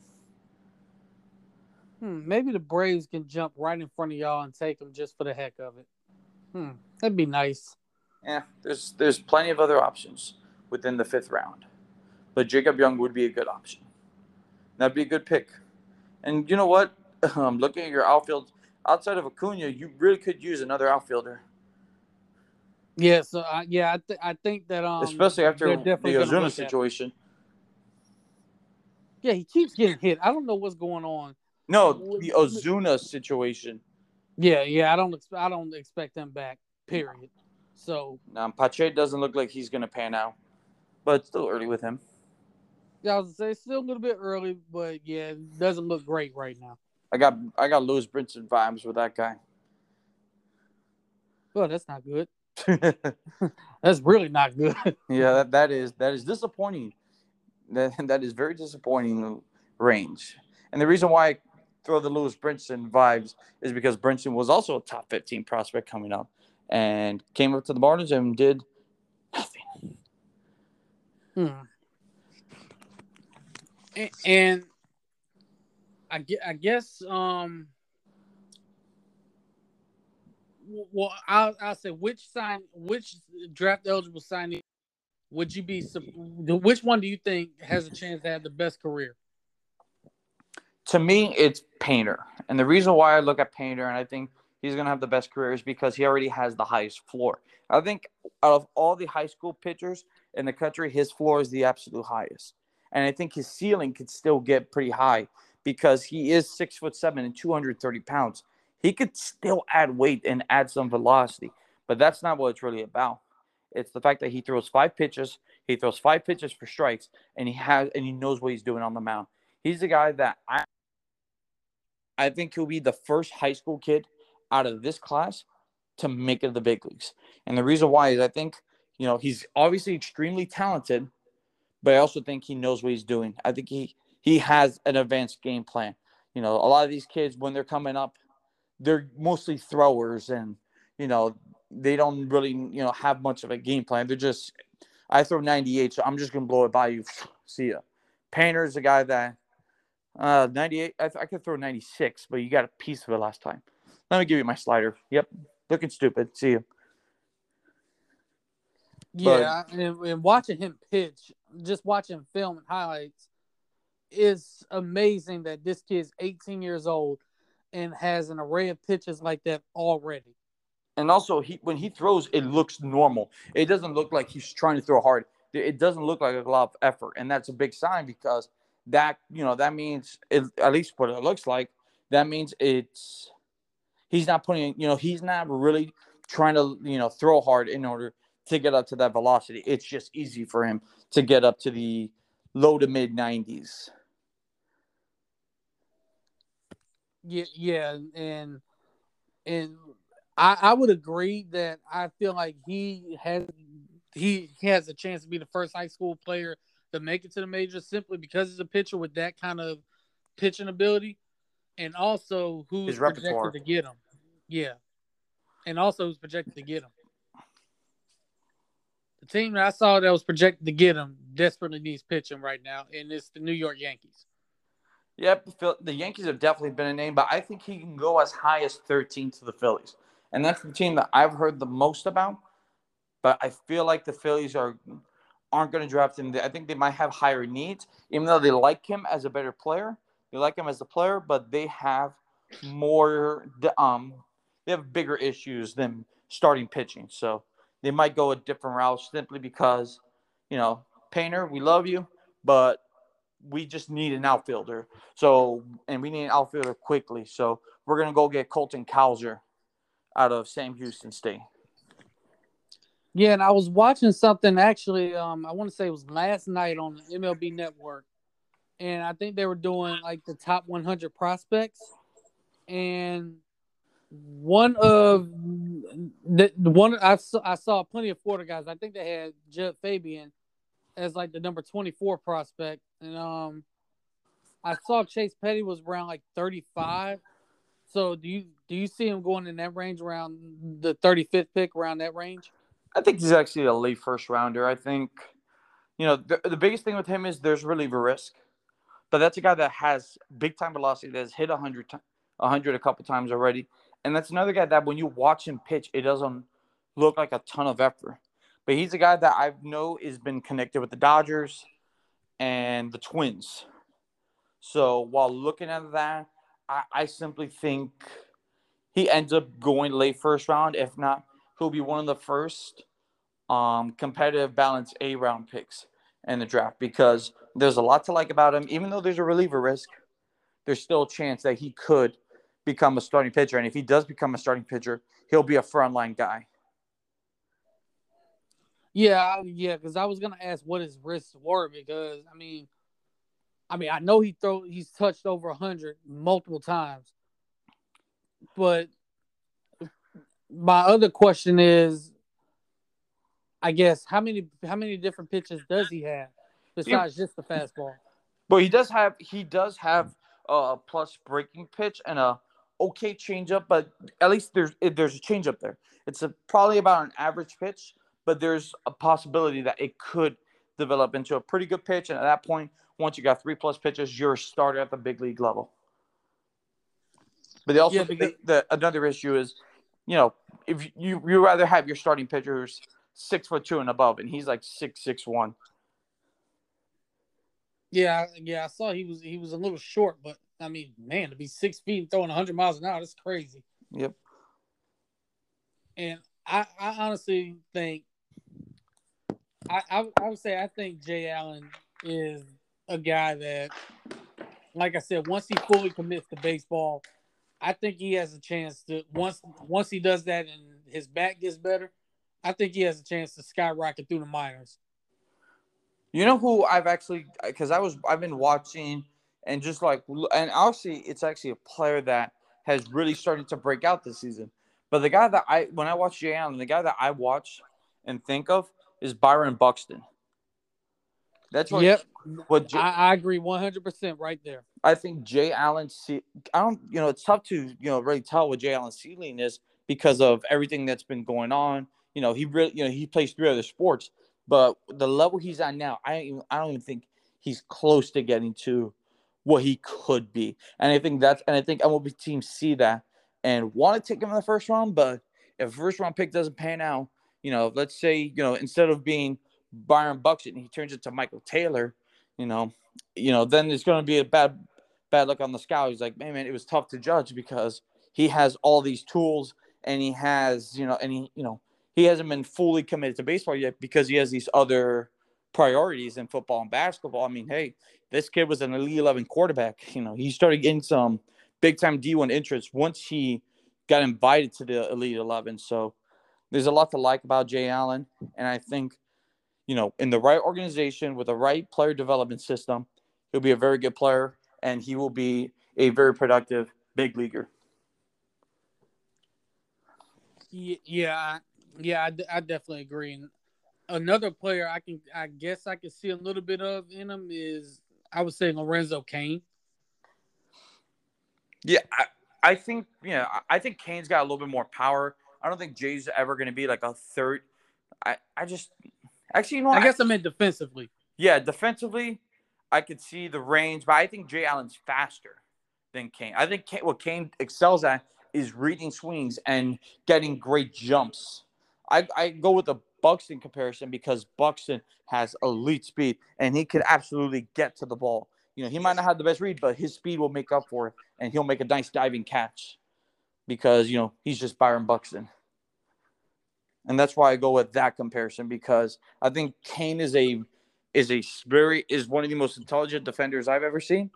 Hmm, maybe the Braves can jump right in front of y'all and take him just for the heck of it. Hmm, that'd be nice. Yeah, there's there's plenty of other options within the fifth round, but Jacob Young would be a good option. That'd be a good pick. And you know what? Um, looking at your outfield, outside of Acuna, you really could use another outfielder. Yeah, so uh, yeah, I, th- I think that um, especially after the Ozuna situation. Yeah, he keeps getting hit. I don't know what's going on. No, the Ozuna situation. Yeah, yeah, I don't expect I don't expect him back. Period. So now Pache doesn't look like he's gonna pan out, but it's still early with him. Yeah, I was gonna say still a little bit early, but yeah, it doesn't look great right now. I got I got Lewis Brinson vibes with that guy. Well, that's not good. that's really not good. yeah, that, that is that is disappointing. That that is very disappointing range. And the reason why I throw the Lewis Brinson vibes is because Brinson was also a top 15 prospect coming up and came up to the Marlins and did nothing. Hmm. And I, I guess um well I'll, I'll say which sign which draft eligible signing would you be which one do you think has a chance to have the best career? To me it's painter. And the reason why i look at painter and i think he's going to have the best career is because he already has the highest floor. I think out of all the high school pitchers in the country his floor is the absolute highest. And i think his ceiling could still get pretty high because he is six foot seven and 230 pounds. He could still add weight and add some velocity, but that's not what it's really about. It's the fact that he throws five pitches, he throws five pitches for strikes, and he has and he knows what he's doing on the mound. He's the guy that I I think he'll be the first high school kid out of this class to make it to the big leagues. And the reason why is I think, you know, he's obviously extremely talented, but I also think he knows what he's doing. I think he he has an advanced game plan. You know, a lot of these kids when they're coming up, they're mostly throwers and you know they don't really you know have much of a game plan. They're just I throw 98, so I'm just gonna blow it by you. See ya. Painter's a guy that uh 98. I, th- I could throw 96, but you got a piece of it last time. Let me give you my slider. Yep, looking stupid. See you. Yeah, but, and, and watching him pitch, just watching film and highlights, is amazing that this kid's 18 years old and has an array of pitches like that already. And also, he when he throws, it looks normal. It doesn't look like he's trying to throw hard. It doesn't look like a lot of effort, and that's a big sign because that you know that means it, at least what it looks like. That means it's he's not putting you know he's not really trying to you know throw hard in order to get up to that velocity. It's just easy for him to get up to the low to mid 90s. Yeah, yeah, and and I I would agree that I feel like he has he, he has a chance to be the first high school player to make it to the majors simply because he's a pitcher with that kind of pitching ability. and also who's His projected repertoire. to get him. Yeah, and also who's projected to get him. The team that I saw that was projected to get him desperately needs pitching right now, and it's the New York Yankees. Yep, the Yankees have definitely been a name, but I think he can go as high as 13 to the Phillies. And that's the team that I've heard the most about. But I feel like the Phillies are aren't going to draft him. I think they might have higher needs, even though they like him as a better player. They like him as a player, but they have more um they have bigger issues than starting pitching. So they might go a different route simply because, you know, Painter, we love you, but we just need an outfielder. So, and we need an outfielder quickly. So we're gonna go get Colton Cowser out of Sam Houston State. Yeah, and I was watching something actually. Um, I want to say it was last night on the MLB Network, and I think they were doing like the top 100 prospects, and one of the, one I saw, I saw plenty of Florida guys. I think they had Jud Fabian as like the number 24 prospect, and um, I saw Chase Petty was around like 35. So do you do you see him going in that range around the 35th pick around that range? I think he's actually a late first rounder. I think, you know, the, the biggest thing with him is there's reliever risk, but that's a guy that has big time velocity that has hit 100, ti- 100 a couple times already. And that's another guy that when you watch him pitch, it doesn't look like a ton of effort. But he's a guy that I know has been connected with the Dodgers and the Twins. So while looking at that, I, I simply think he ends up going late first round. If not, he'll be one of the first um, competitive balance A round picks in the draft because there's a lot to like about him. Even though there's a reliever risk, there's still a chance that he could become a starting pitcher. And if he does become a starting pitcher, he'll be a frontline guy. Yeah, yeah, because I was gonna ask what his risks were because I mean, I mean I know he throw he's touched over hundred multiple times, but my other question is, I guess how many how many different pitches does he have besides just the fastball? But he does have he does have a plus breaking pitch and a okay changeup, but at least there's there's a changeup there. It's a, probably about an average pitch, but there's a possibility that it could develop into a pretty good pitch. And at that point, once you got three plus pitches, you're a starter at the big league level. But they also Yeah, because- the, the another issue is, you know, if you you rather have your starting pitchers six foot two and above, and he's like six six one. Yeah, yeah, I saw he was he was a little short, but I mean, man, to be six feet and throwing hundred miles an hour, that's crazy. Yep. And I, I honestly think I, I I would say I think Jay Allen is a guy that like I said, once he fully commits to baseball, I think he has a chance to once once he does that and his back gets better, I think he has a chance to skyrocket through the minors. You know who I've actually because I was I've been watching and just like and obviously it's actually a player that has really started to break out this season. But the guy that I when I watch Jay Allen, the guy that I watch and think of is Byron Buxton. That's what Yep. what Jay, I, I agree one hundred percent right there. I think Jay Allen. See, I don't. You know, it's tough to you know really tell what Jay Allen's ceiling is because of everything that's been going on. You know, he really you know he plays three other sports, but the level he's at now, I don't even, I don't even think he's close to getting to what he could be. And I think that's and I think MLB teams see that and want to take him in the first round. But if first round pick doesn't pan out, you know, let's say you know instead of being Byron Buxton, he turns into Michael Taylor. You know, you know, then it's going to be a bad, bad look on the scout. He's like, man, man, it was tough to judge because he has all these tools and he has, you know, and he, you know, he hasn't been fully committed to baseball yet because he has these other priorities in football and basketball. I mean, hey, this kid was an elite 11 quarterback. You know, he started getting some big time D1 interest once he got invited to the elite 11. So there's a lot to like about Jay Allen. And I think you know, in the right organization with the right player development system, he'll be a very good player and he will be a very productive big leaguer. Ye- Yeah, I- yeah, I, d- I definitely agree. And another player I can, I guess, I can see a little bit of in him is, I would say Lorenzo Cain. Yeah, I, I think yeah, I think Cain's got a little bit more power. I don't think Jay's ever going to be like a third. I, I just actually you know I guess I, I meant defensively. Yeah, defensively, I could see the range, but I think Jay Allen's faster than Cain. I think Cain, what Cain excels at is reading swings and getting great jumps. I, I go with the Buxton comparison because Buxton has elite speed and he can absolutely get to the ball. You know, he might not have the best read, but his speed will make up for it and he'll make a nice diving catch because, you know, he's just Byron Buxton. And that's why I go with that comparison because I think Cain is a is a very is one of the most intelligent defenders I've ever seen,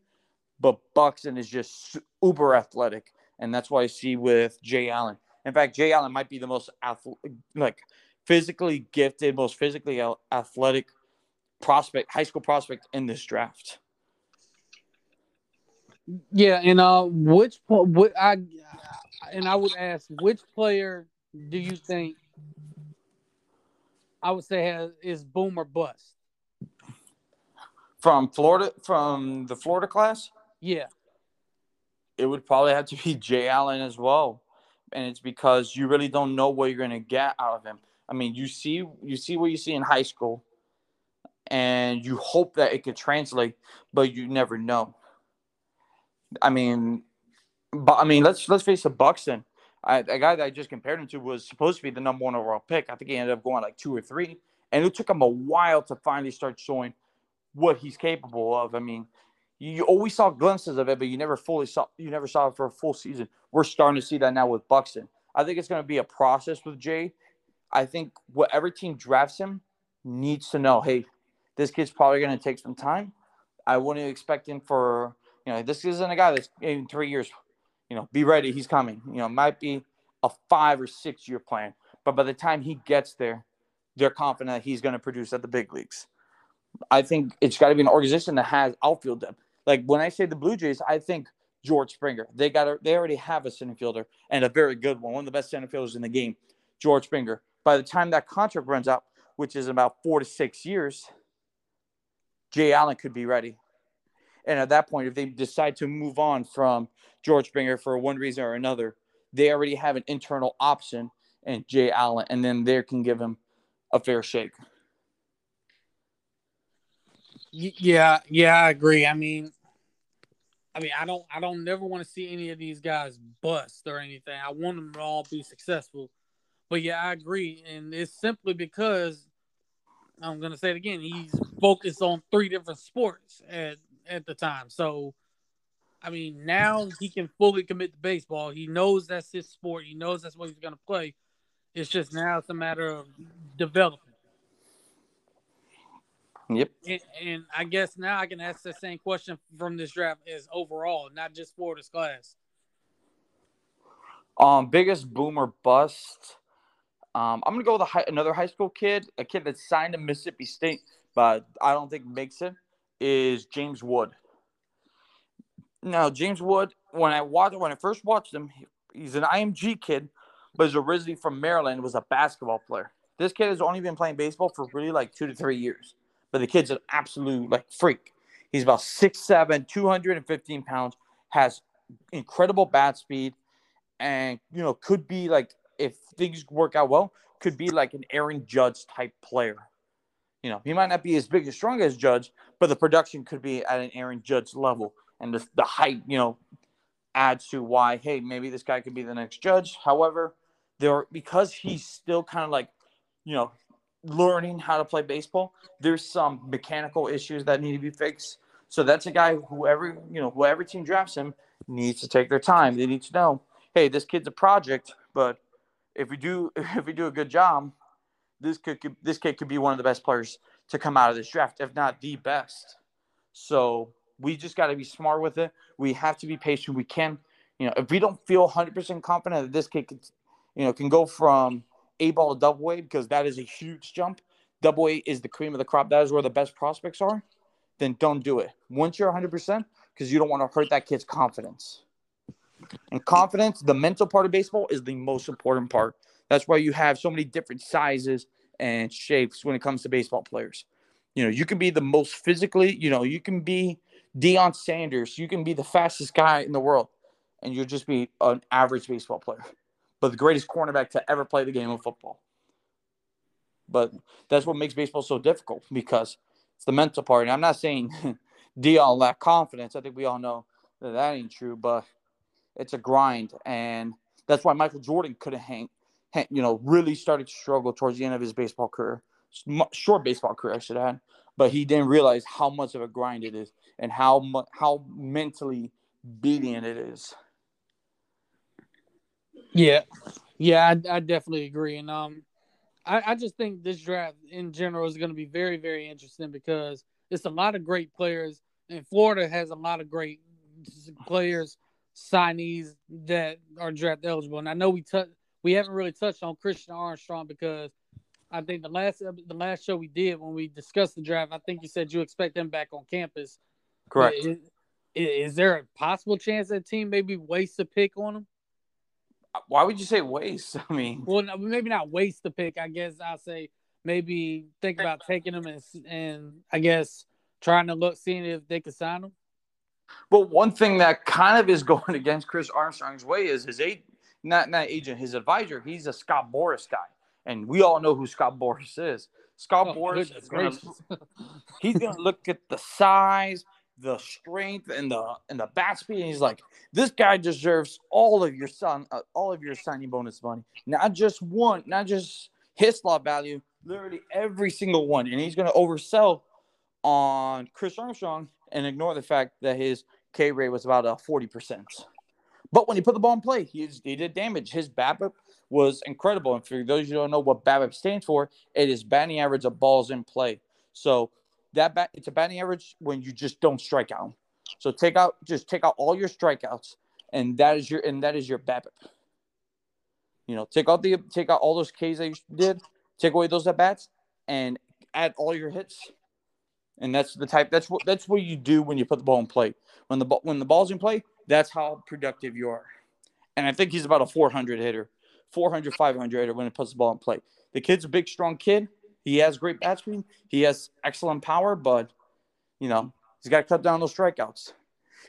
but Buxton is just uber athletic, and that's why I see with Jay Allen. In fact, Jay Allen might be the most athletic, like physically gifted, most physically athletic prospect, high school prospect in this draft. Yeah, and uh, which what I and I would ask which player do you think I would say has is boom or bust from Florida from the Florida class? Yeah, it would probably have to be Jay Allen as well, and it's because you really don't know what you're going to get out of him. I mean, you see you see what you see in high school, and you hope that it could translate, but you never know. I mean, but I mean, let's let's face it, Buxton. I, a guy that I just compared him to was supposed to be the number one overall pick. I think he ended up going like two or three, and it took him a while to finally start showing what he's capable of. I mean, you always saw glimpses of it, but you never fully saw you never saw it for a full season. We're starting to see that now with Buxton. I think it's going to be a process with Jay I think whatever team drafts him needs to know, hey, this kid's probably going to take some time. I wouldn't expect him for, you know, this isn't a guy that's in three years, you know, be ready. He's coming. You know, might be a five or six year plan. But by the time he gets there, they're confident that he's going to produce at the big leagues. I think it's got to be an organization that has outfield depth. Like when I say the Blue Jays, I think George Springer. They got a, they already have a center fielder and a very good one, one of the best center fielders in the game, George Springer by the time that contract runs out, which is about four to six years, Jay Allen could be ready. And at that point, if they decide to move on from George Springer for one reason or another, they already have an internal option and Jay Allen, and then they can give him a fair shake. Yeah, yeah, I agree. I mean, I mean, I don't, I don't never want to see any of these guys bust or anything. I want them to all be successful. But yeah, I agree, and it's simply because I'm gonna say it again. He's focused on three different sports at at the time. So, I mean, now he can fully commit to baseball. He knows that's his sport. He knows that's what he's gonna play. It's just now it's a matter of development. Yep. And, and, I guess now I can ask the same question from this draft as overall, not just for this class. Um, biggest boomer bust. Um, I'm gonna go with high, another high school kid, a kid that signed to Mississippi State, but I don't think makes it. Is James Wood. Now, James Wood, when I watched when I first watched him, he's an IMG kid, but he's originally from Maryland. Was a basketball player. This kid has only been playing baseball for really like two to three years, but the kid's an absolute like freak. He's about 6'7", 215 pounds, has incredible bat speed, and you know could be like if things work out well, could be like an Aaron Judge type player. You know, he might not be as big as strong as Judge, but the production could be at an Aaron Judge level. And the, the height, you know, adds to why, hey, maybe this guy could be the next Judge. However, there because he's still kind of like, you know, learning how to play baseball, there's some mechanical issues that need to be fixed. So that's a guy whoever, you know, whoever team drafts him needs to take their time. They need to know, hey, this kid's a project, but if we do if we do a good job, this could, could this kid could be one of the best players to come out of this draft, if not the best. So we just got to be smart with it. We have to be patient. We can, you know, if we don't feel 100% confident that this kid can, you know, can go from A ball to double A because that is a huge jump. Double A is the cream of the crop. That is where the best prospects are. Then don't do it. Once you're 100%, because you don't want to hurt that kid's confidence. And confidence, the mental part of baseball, is the most important part. That's why you have so many different sizes and shapes when it comes to baseball players. You know, you can be the most physically, you know, you can be Deion Sanders, you can be the fastest guy in the world. and you'll just be an average baseball player, but the greatest cornerback to ever play the game of football. But that's what makes baseball so difficult because it's the mental part. And I'm not saying Deion lack confidence. I think we all know that that ain't true, but it's a grind, and that's why Michael Jordan couldn't hang, hang you know, really started to struggle towards the end of his baseball career, short baseball career, I should add. But he didn't realize how much of a grind it is and how mu- how mentally beating it is. Yeah, yeah, I, I definitely agree, and um, I, I just think this draft in general is going to be very, very interesting because it's a lot of great players, and Florida has a lot of great players, signees that are draft eligible. And I know we touch we haven't really touched on Christian Armstrong because I think the last the last show we did when we discussed the draft, I think you said you expect him back on campus. Correct. Is, is there a possible chance that team maybe wastes a pick on him? Why would you say waste? I mean, well, maybe not waste the pick. I guess I'll say maybe think about taking him and, and I guess trying to look, seeing if they could sign him. But one thing that kind of is going against Kris Armstrong's way is his agent, not not agent, his advisor. He's a Scott Boras guy, and we all know who Scott Boras is. Scott oh, Boras is gonna, he's gonna look at the size, the strength, and the and the bat speed. And he's like, this guy deserves all of your son, uh, all of your signing bonus money, not just one, not just his slot value, literally every single one. And he's gonna oversell on Kris Armstrong and ignore the fact that his K rate was about a 40%. But when he put the ball in play, he, he did damage. His BABIP was incredible. And for those who don't know what BABIP stands for, it is batting average of balls in play. So that bat, it's a batting average when you just don't strike out. So take out just take out all your strikeouts, and that is your and that is your BABIP. You know, take out the take out all those Ks that you did, take away those at bats, and add all your hits, and that's the type. That's what that's what you do when you put the ball in play. When the ball when the ball's in play, that's how productive you are. And I think he's about a 400 hitter, 400 500 hitter when he puts the ball in play. The kid's a big, strong kid. He has great bat speed. He has excellent power, but you know he's got to cut down those strikeouts.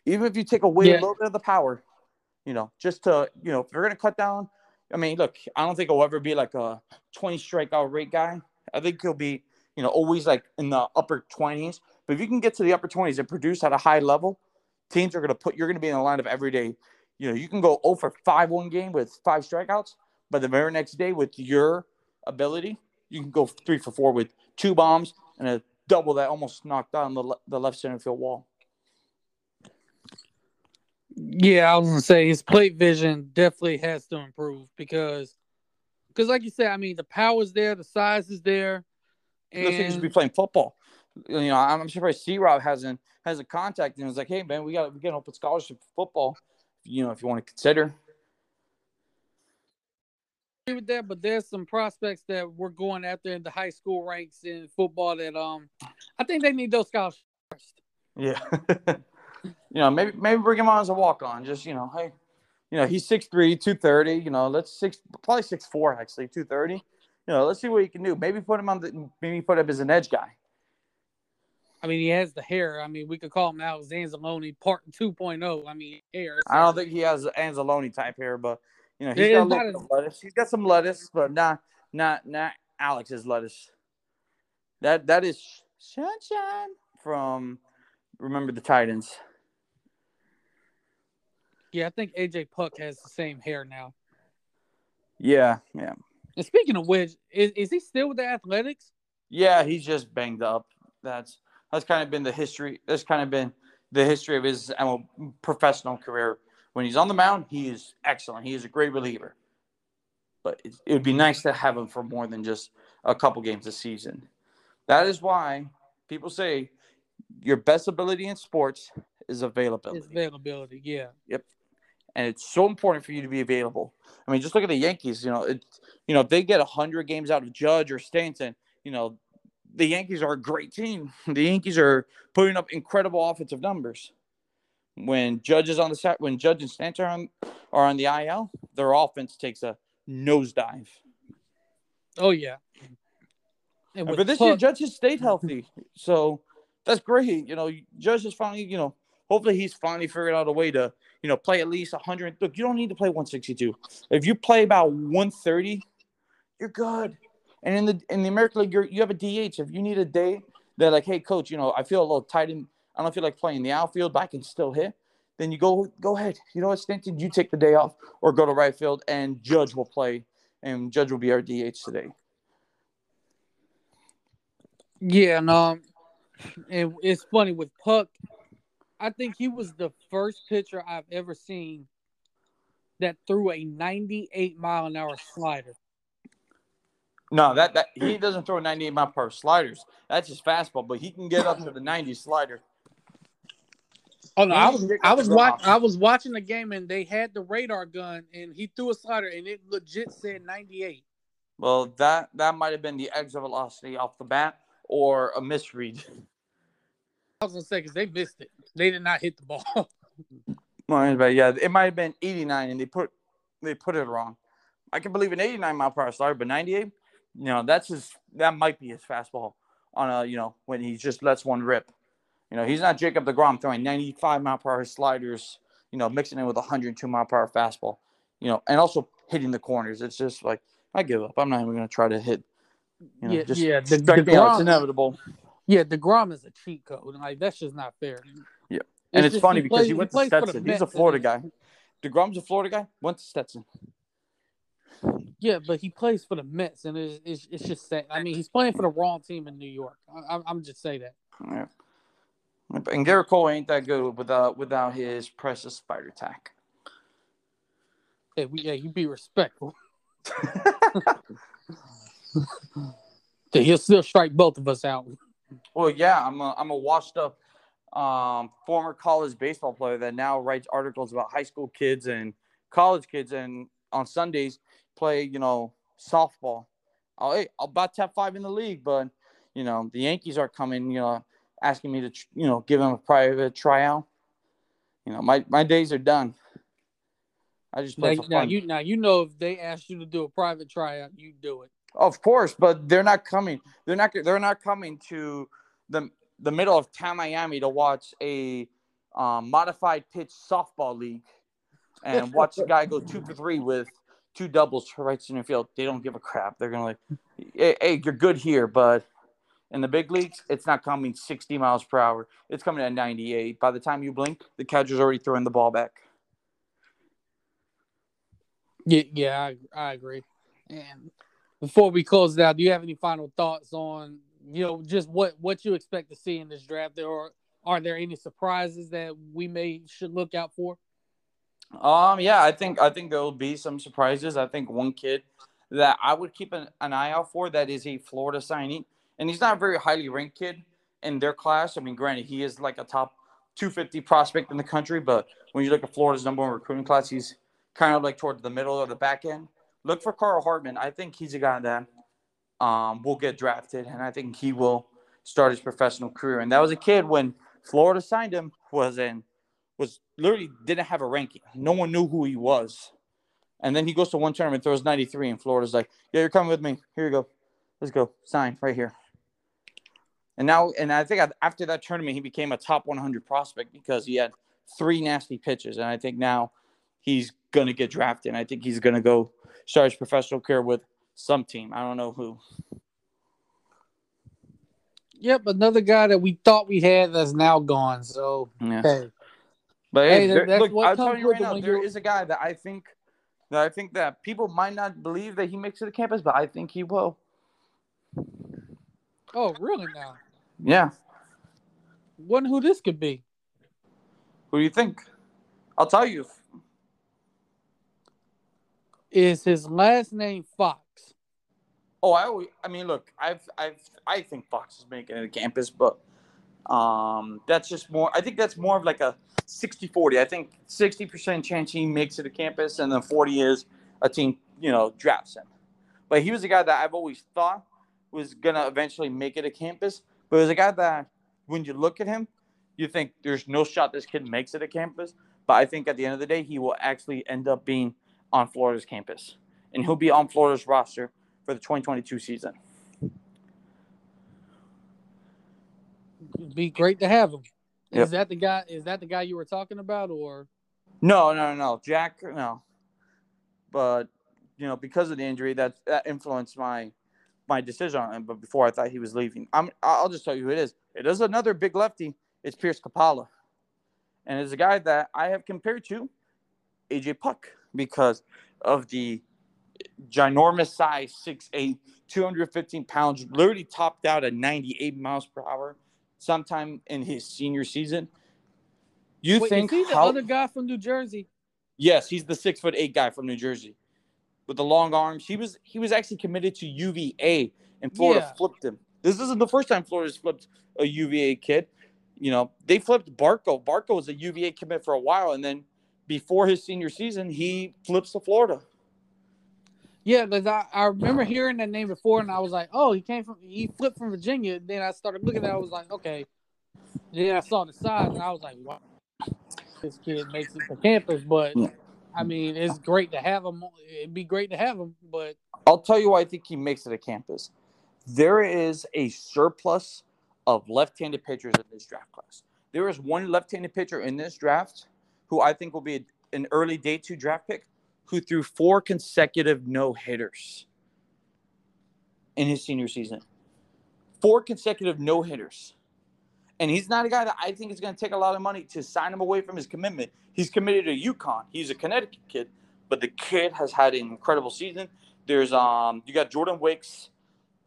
Even if you take away yeah. a little bit of the power, you know, just to you know, if you're gonna cut down. I mean, look, I don't think he'll ever be like a 20 strikeout rate guy. I think he'll be you know, always like in the upper 20s. But if you can get to the upper 20s and produce at a high level, teams are going to put, you're going to be in the line of every day. You know, you can go 0 for 5 one game with five strikeouts, but the very next day with your ability, you can go 3 for 4 with two bombs and a double that almost knocked down the, the left center field wall. Yeah, I was gonna say his plate vision definitely has to improve because, because like you said, I mean the power's there, the size is there, and... Like he should be playing football. You know, I'm surprised C Rob hasn't has a contact and was like, "Hey, man, we got we got to open scholarship for football. You know, if you want to consider." Agree with that, but there's some prospects that we're going after in the high school ranks in football that um I think they need those scholarships first. Yeah. you know, maybe maybe bring him on as a walk on. Just, you know, hey, you know, he's 6'3, 230, you know, let's six probably six four actually, 230 you know, let's see what he can do. Maybe put him on the maybe put him as an edge guy. I mean, he has the hair. I mean, we could call him now Anzalone Part 2.0. I mean, hair. So. I don't think he has Anzalone type hair, but you know, he's got a little lettuce. He's got some lettuce, but not not not Alex's lettuce. That that is Sunshine from Remember the Titans. Yeah, I think AJ Puk has the same hair now. Yeah, yeah. And speaking of which, is, is he still with the Athletics? Yeah, he's just banged up. That's that's kind of been the history. That's kind of been the history of his uh, professional career. When he's on the mound, he is excellent. He is a great reliever. But it, it would be nice to have him for more than just a couple games a season. That is why people say your best ability in sports is availability. It's availability, yeah. Yep and it's so important for you to be available. I mean, just look at the Yankees. You know, it, you know, if they get hundred games out of Judge or Stanton, you know, the Yankees are a great team. The Yankees are putting up incredible offensive numbers. When Judge is on the set, when Judge and Stanton are on, are on the IL, their offense takes a nosedive. Oh yeah. And but this year, Judge has stayed healthy, so that's great. You know, Judge is finally, you know, hopefully he's finally figured out a way to you know play at least 100. Look, you don't need to play 162. If you play about 130, you're good. And in the in the American League, you have a DH. If you need a day they're like, hey coach, you know I feel a little tight in. I don't feel like playing the outfield, but I can still hit. Then you go go ahead. You know what, Stanton? You take the day off or go to right field, and Judge will play, and Judge will be our DH today. Yeah, and um, and it's funny with Puk. I think he was the first pitcher I've ever seen that threw a 98 mile an hour slider. No, that, that he doesn't throw 98 mile per sliders. That's his fastball, but he can get up to the 90 slider. Oh no, I was I was watching I was watching the game and they had the radar gun and he threw a slider and it legit said 98. Well, that that might have been the exit velocity off the bat or a misread. I was gonna say because they missed it. They did not hit the ball. well, yeah, it might have been 89 and they put they put it wrong. I can believe an 89 mile per hour slider, but 98, you know, that's his that might be his fastball on a you know when he just lets one rip. You know, he's not Jacob DeGrom throwing 95 mile per hour sliders, you know, mixing in with 102 mile per hour fastball, you know, and also hitting the corners. It's just like, I give up. I'm not even going to try to hit. You know, yeah, just yeah. The, me out. It's inevitable. yeah, Degrom is a cheat code. Like that's just not fair. Yeah. And it's, just funny he because plays- he went to for the Stetson. He's a Florida guy. DeGrom's a Florida guy, went to Stetson. Yeah, but he plays for the Mets, and it's, it's, it's just sad. I mean, he's playing for the wrong team in New York. I, I'm, I'm just say that. Yeah. And Gerrit Cole ain't that good without without his precious spider tack. Hey, we, yeah, you be respectful. He'll still strike both of us out. Well, yeah, I'm a, I'm a washed up um, former college baseball player that now writes articles about high school kids and college kids, and on Sundays play you know softball. I'll hey, I'll bat top five in the league, but you know the Yankees are coming, you know, asking me to you know give them a private tryout. You know, my my days are done. I just play Now, for now fun. you now you know if they ask you to do a private tryout, you do it. Of course, but they're not coming. They're not. They're not coming to the the middle of town, Miami, to watch a um, modified pitch softball league and watch the guy go two for three with two doubles for right center field. They don't give a crap. They're gonna like, hey, hey, you're good here, but in the big leagues, it's not coming 60 miles per hour. It's coming at 98. By the time you blink, the catcher's already throwing the ball back. Yeah, yeah, I, I agree. And before we close out, do you have any final thoughts on you know just what what you expect to see in this draft? There or are there any surprises that we may should look out for? Um, yeah, I think I think there will be some surprises. I think one kid that I would keep an, an eye out for that is a Florida signee, and he's not a very highly ranked kid in their class. I mean, granted, he is like a top 250 prospect in the country, but when you look at Florida's number one recruiting class, he's kind of like towards the middle or the back end. Look for Carl Hartman. I think he's a guy that um, will get drafted, and I think he will start his professional career. And that was a kid when Florida signed him was in was literally didn't have a ranking. No one knew who he was. And then he goes to one tournament, throws 93, and Florida's like, Yeah, you're coming with me. Here you go. Let's go. Sign right here. And now, and I think after that tournament, he became a top 100 prospect because he had three nasty pitches. And I think now he's going to get drafted. And I think he's going to go start his professional career with some team. I don't know who. Yep, another guy that we thought we had that's now gone. So Yeah. hey, But Hey, hey, there- that's look, I'll tell you right now, there is a guy that I think that I think that people might not believe that he makes it to campus, but I think he will. oh really now? Yeah. Wonder who this could be. Who do you think? I'll tell you. Is his last name Fox? Oh, I always, I mean, look, I've, I've, I think Fox is making it to campus, but um, that's just more. I think that's more of like a 60-40. I think sixty percent chance he makes it to campus, and then forty is a team, you know, drafts him. But he was a guy that I've always thought was gonna eventually make it to campus. But it was a guy that, when you look at him, you think there's no shot this kid makes it to campus. But I think at the end of the day, he will actually end up being on Florida's campus, and he'll be on Florida's roster for the 2022 season. It'd be great to have him. Yep. Is that the guy? Is that the guy you were talking about, or? No, no, no, Jack, no. But you know, because of the injury, that that influenced my my decision on him. But before I thought he was leaving, I'm I'll just tell you who it is. It is another big lefty. It's Pierce Coppola, and it's a guy that I have compared to AJ Puk because of the ginormous size, 6'8", 215 pounds, literally topped out at 98 miles per hour sometime in his senior season. You Wait, think is he the how, other guy from New Jersey? Yes, he's the six foot eight guy from New Jersey with the long arms. He was he was actually committed to UVA, and Florida yeah. flipped him. This isn't the first time Florida's flipped a UVA kid. You know, they flipped Barco. Barco was a UVA commit for a while, and then before his senior season, he flips to Florida. Yeah, because I, I remember hearing that name before, and I was like, oh, he came from he flipped from Virginia. Then I started looking at, it, I was like, okay. Then I saw the size, and I was like, wow, this kid makes it to campus. But. I mean, it's great to have him. It'd be great to have him, but I'll tell you why I think he makes it to campus. There is a surplus of left-handed pitchers in this draft class. There is one left-handed pitcher in this draft who I think will be an early day two draft pick who threw four consecutive no hitters in his senior season. Four consecutive no hitters. And he's not a guy that I think is going to take a lot of money to sign him away from his commitment. He's committed to UConn. He's a Connecticut kid, but the kid has had an incredible season. There's um you got Jordan Wicks,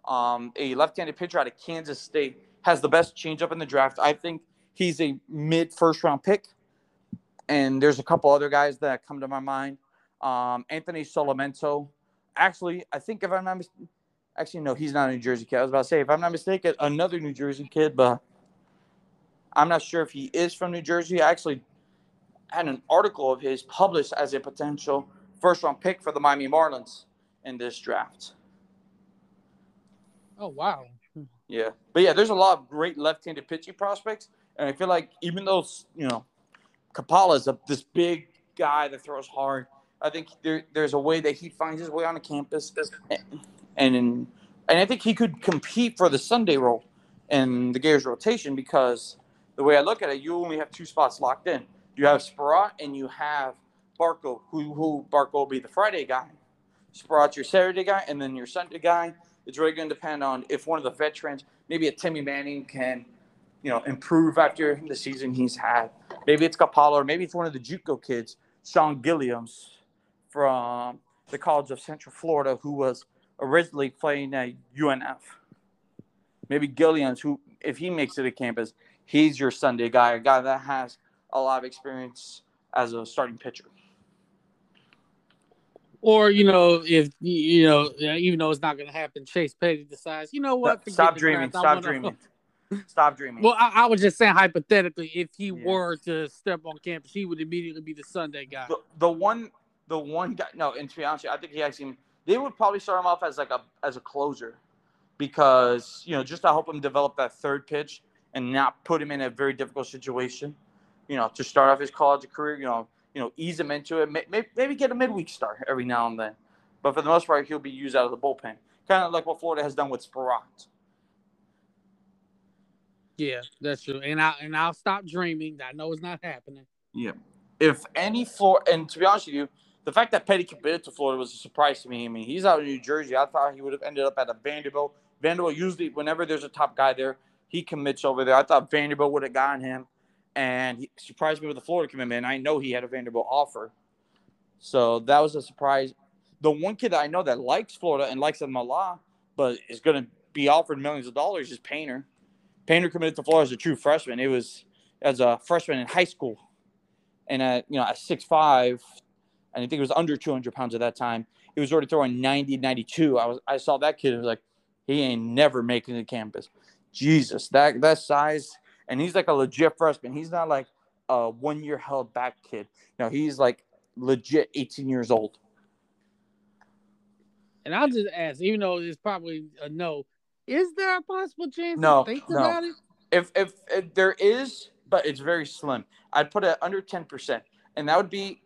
um, a left-handed pitcher out of Kansas State, has the best changeup in the draft. I think he's a mid first round pick. And there's a couple other guys that come to my mind. Um, Anthony Solometo. Actually, I think if I'm not mis- actually no, he's not a New Jersey kid. I was about to say if I'm not mistaken, another New Jersey kid, but I'm not sure if he is from New Jersey. I actually had an article of his published as a potential first round pick for the Miami Marlins in this draft. Oh wow. Yeah. But yeah, there's a lot of great left-handed pitching prospects. And I feel like even though you know Coppola is a, this big guy that throws hard, I think there, there's a way that he finds his way on the campus, and and, I think he could compete for the Sunday role in the Gators rotation because the way I look at it, you only have two spots locked in. You have Sproat and you have Barco, who who Barco will be the Friday guy. Sproat's your Saturday guy, and then your Sunday guy. It's really going to depend on if one of the veterans, maybe a Timmy Manning, can, you know, improve after the season he's had. Maybe it's Coppola, or maybe it's one of the JUCO kids, Sean Gilliams, from the College of Central Florida who was originally playing at UNF. Maybe Gillians, who if he makes it to campus, he's your Sunday guy, a guy that has a lot of experience as a starting pitcher. Or you know, if you know, even though it's not going to happen, Chase Petty decides, you know what? Stop dreaming. Stop dreaming. Stop dreaming. Well, I, I, was just saying hypothetically, if he yeah. were to step on campus, he would immediately be the Sunday guy. The, the one the one guy. No, and to be honest, I think he actually they would probably start him off as like a as a closer because you know just to help him develop that third pitch and not put him in a very difficult situation. You know, to start off his college career, you know, you know, ease him into it. Maybe, maybe get a midweek start every now and then, but for the most part, he'll be used out of the bullpen, kind of like what Florida has done with Sproat. Yeah, that's true, and I and I'll stop dreaming. I know it's not happening. Yeah, if any floor, and to be honest with you, the fact that Petty committed to Florida was a surprise to me. I mean, he's out in New Jersey. I thought he would have ended up at a Vanderbilt. Vanderbilt usually, whenever there's a top guy there, he commits over there. I thought Vanderbilt would have gotten him, and he surprised me with the Florida commitment. I know he had a Vanderbilt offer, so that was a surprise. The one kid that I know that likes Florida and likes them a lot, but is going to be offered millions of dollars is Painter. Painter committed to Florida as a true freshman. It was as a freshman in high school, and at you know at six five, and I think it was under 200 pounds at that time. He was already throwing 90, 92. I was I saw that kid. I was like, he ain't never making the campus. Jesus, that that size, and he's like a legit freshman. He's not like a one year held back kid. No, he's like legit 18 years old. And I'll just ask, even though it's probably a no, is there a possible chance? No, no. If, if if there is, but it's very slim. I'd put it under 10 percent, and that would be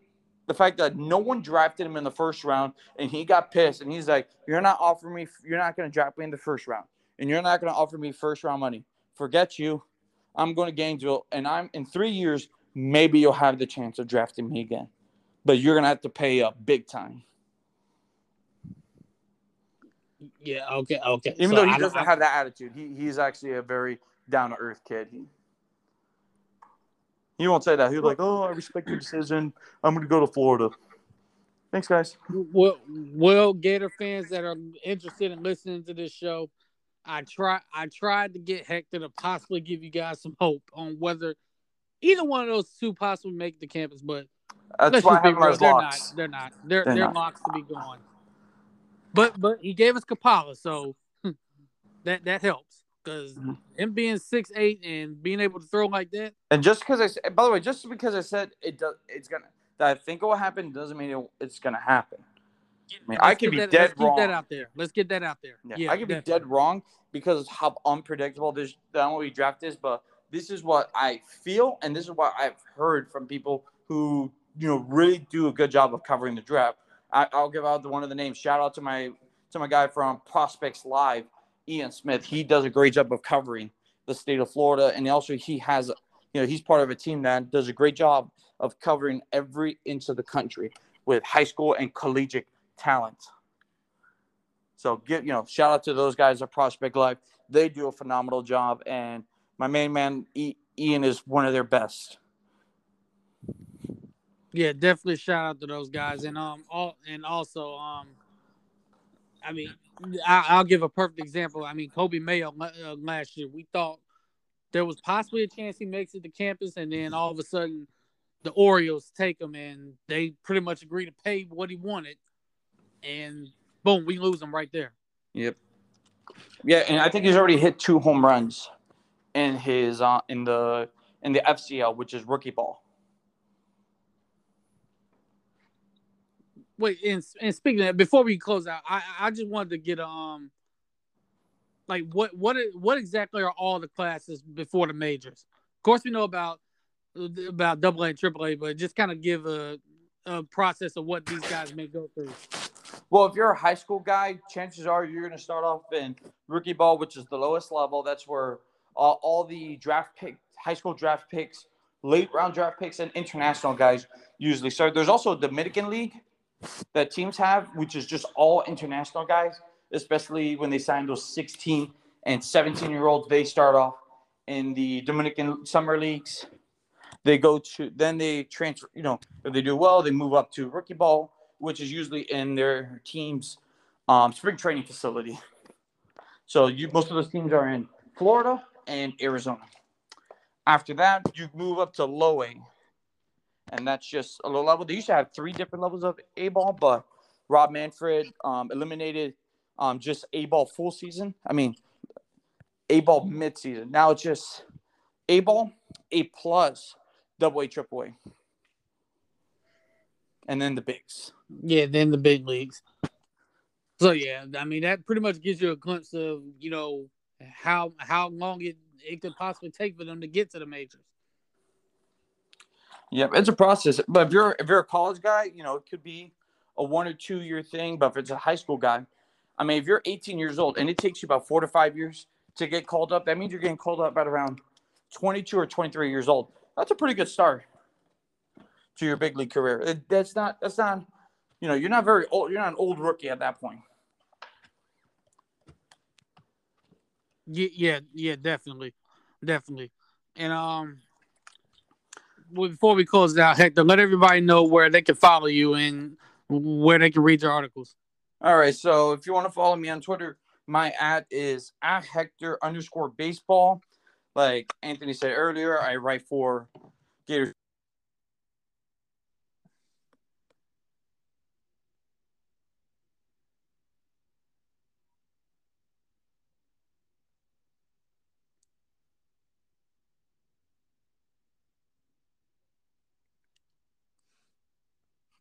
the fact that no one drafted him in the first round and he got pissed and he's like, You're not offering me, you're not going to draft me in the first round and you're not going to offer me first round money. Forget you. I'm going to Gainesville, and I'm in three years. Maybe you'll have the chance of drafting me again, but you're gonna have to pay up big time. Yeah. Okay. Okay. Even So though he I- doesn't I- have that attitude, he, he's actually a very down to earth kid. He, he won't say that. He's like, "Oh, I respect your decision. I'm going to go to Florida." Thanks, guys. well, well, Gator fans that are interested in listening to this show, I try I tried to get Hector to possibly give you guys some hope on whether either one of those two possibly make the campus, but That's let's why I just be have him real, they're locks. not. They're not. They're They're they're, locks to be gone. But but he gave us Coppola, so that that helps because Mhm. him being six eight and being able to throw like that. And just because I, by the way, just because I said it does, it's gonna that I think it will happen doesn't mean it, it's gonna happen. I mean, let's could be that, dead let's wrong. that out there. Let's get that out there. Yeah, Yeah, I could be dead wrong because of how unpredictable this the MLB draft is, but this is what I feel, and this is what I've heard from people who you know really do a good job of covering the draft. I, I'll give out the, one of the names. Shout out to my to my guy from Prospects Live, Ian Smith. He does a great job of covering the state of Florida, and also he has you know he's part of a team that does a great job of covering every inch of the country with high school and collegiate talent. So give you know, shout out to those guys at Prospect Live. They do a phenomenal job, and my main man Ian is one of their best. Yeah, definitely shout out to those guys, and um, all and also um, I mean, I, I'll give a perfect example. I mean, Coby Mayo uh, last year, we thought there was possibly a chance he makes it to campus, and then all of a sudden, the Orioles take him, and they pretty much agree to pay what he wanted, and boom, we lose him right there. Yep. Yeah, and I think he's already hit two home runs in his uh, in the in the FCL, which is rookie ball. Wait, and, and speaking that, before we close out, I I just wanted to get um, like what what what exactly are all the classes before the majors? Of course, we know about about double A and triple A, but just kind of give a a process of what these guys may go through. Well, if you're a high school guy, chances are you're going to start off in rookie ball, which is the lowest level. That's where all, all the draft pick, high school draft picks, late round draft picks, and international guys usually start. There's also a Dominican League that teams have, which is just all international guys, especially when they sign those 16 and 17 year olds. They start off in the Dominican summer leagues. They go to then they transfer. You know, if they do well, they move up to rookie ball, which is usually in their team's um, spring training facility. So you most of those teams are in Florida and Arizona. After that, you move up to low A, and that's just a low level. They used to have three different levels of A ball, but Rob Manfred um, eliminated um, just A ball full season. I mean, A ball mid season. Now it's just A ball, A plus, double A, triple A, and then the bigs. Yeah, then the big leagues. So yeah, I mean that pretty much gives you a glimpse of you know how how long it it could possibly take for them to get to the majors. Yeah, it's a process. But if you're if you're a college guy, you know, it could be a one or two year thing. But if it's a high school guy, I mean, if you're 18 years old and it takes you about four to five years to get called up, that means you're getting called up at around 22 or 23 years old. That's a pretty good start to your big league career. It, that's not that's not you know you're not very old. You're not an old rookie at that point. Yeah, yeah, definitely, definitely. And um, well, before we close it out, Hector, let everybody know where they can follow you and where they can read your articles. All right. So if you want to follow me on Twitter, my at is at Hector underscore baseball. Like Anthony said earlier, I write for Gators.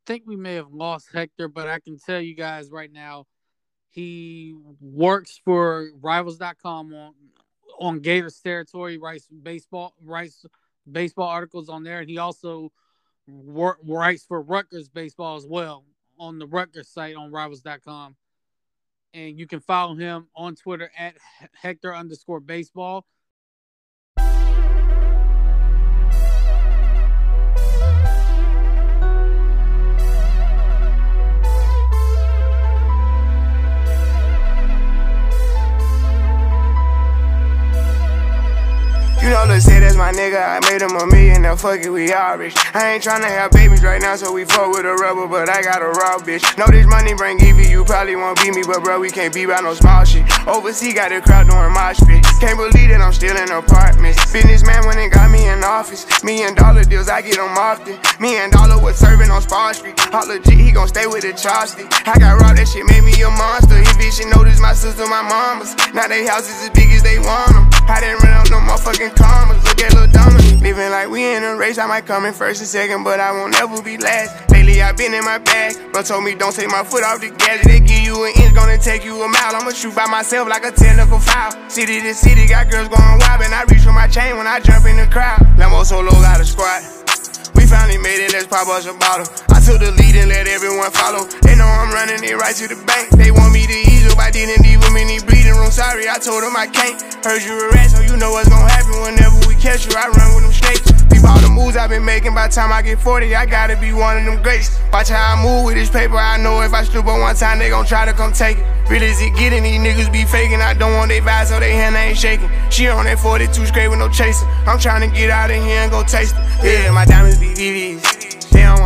Think we may have lost Hector, but I can tell you guys right now, he works for Rivals.com on on Gators territory, writes baseball writes baseball articles on there, and he also writes for Rutgers baseball as well on the Rutgers site on Rivals.com. And you can follow him on Twitter at Hector underscore baseball. Let's say that's my nigga. I made him a million, now fuck it, we all rich. I ain't tryna have babies right now, so we fuck with a rubber, but I got a raw bitch. Know this money bring Evie, you probably won't beat me, but bro, we can't be by no small shit. Overseas got the crowd doing mosh pit. Can't believe that I'm still in apartments. Businessman when it got me in office. Million dollar deals, I get them often. Me and Dollar was serving on Spar Street. Hot legit, he gon' stay with the chopstick. I got robbed, that shit made me a monster. He bitch, she noticed my sister, my mamas. Now they houses as big as they want them. I didn't run out no motherfucking Look at Lil Dominic. Living like we in a race. I might come in first and second, but I won't ever be last. Lately, I've been in my bag. Bro told me don't take my foot off the gas. They give you an inch, gonna take you a mile. I'ma shoot by myself like a technical foul. City to city, got girls going wild. And I reach for my chain when I jump in the crowd. Lambo solo got a squad. We finally made it, let's pop us a bottle. I took the lead and let everyone follow. They know I'm running it right to the bank. They want me to ease up, I didn't even any breathing room. Sorry, I told them I can't. Heard you a rat, so you know what's gonna happen whenever we catch you. I run with them snakes. Peep all the moves I've been making. By the time I get 40, I gotta be one of them greats. Watch how I move with this paper. I know if I stoop on one time, they gon' try to come take it. Real as it getting, these niggas be faking. I don't want they vibes, so they hand ain't shaking. She on that 42 straight with no chaser. I'm trying to get out of here and go taste it. Yeah, my diamonds be VVs.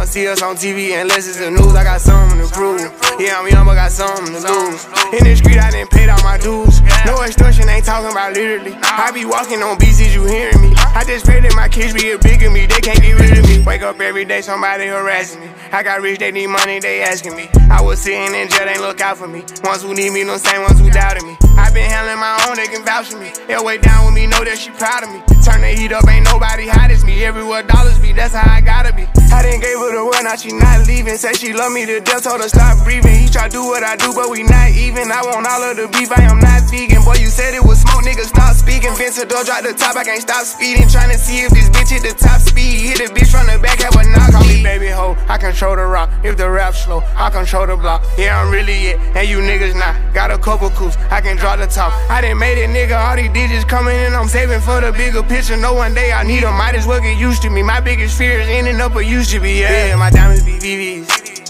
wanna see us on TV unless it's the news. I got something to prove. Yeah, I'm young, but got something to lose. In the street, I didn't pay all my dues. No extortion, ain't talking about literally. I be walking on is you hearing me? I just pray that my kids be a bigger me. They can't get rid of me. Wake up every day, somebody harassing me. I got rich, they need money, they asking me. I was sitting in jail, they look out for me. Ones who need me, no same ones who doubted me. I been handling my own, they can vouch for me. They'll way down with me, know that she proud of me. Turn the heat up, ain't nobody hot as me. Everywhere dollars be, that's how I gotta be. I didn't gave her the word, now she not leaving. Say she love me to death, told her stop breathing. He try do what I do, but we not even. I want all of the beef, I am not vegan. Boy, you said it was smoke, nigga, stop speaking. Vince door, drop the top, I can't stop speeding. Trying to see if this bitch hit the top speed. Hit the bitch from the back, have a knock. Call me baby hoe, I control the rock. If the rap slow, I control the block. Yeah, I'm really it, and you niggas not. Got a couple coups, I can draw the top. I done made it, nigga, all these digits coming in. I'm saving for the bigger picture. No one day I need them, might as well get used to me. My biggest fear is ending up where used to be. Yeah, my diamonds be VVs.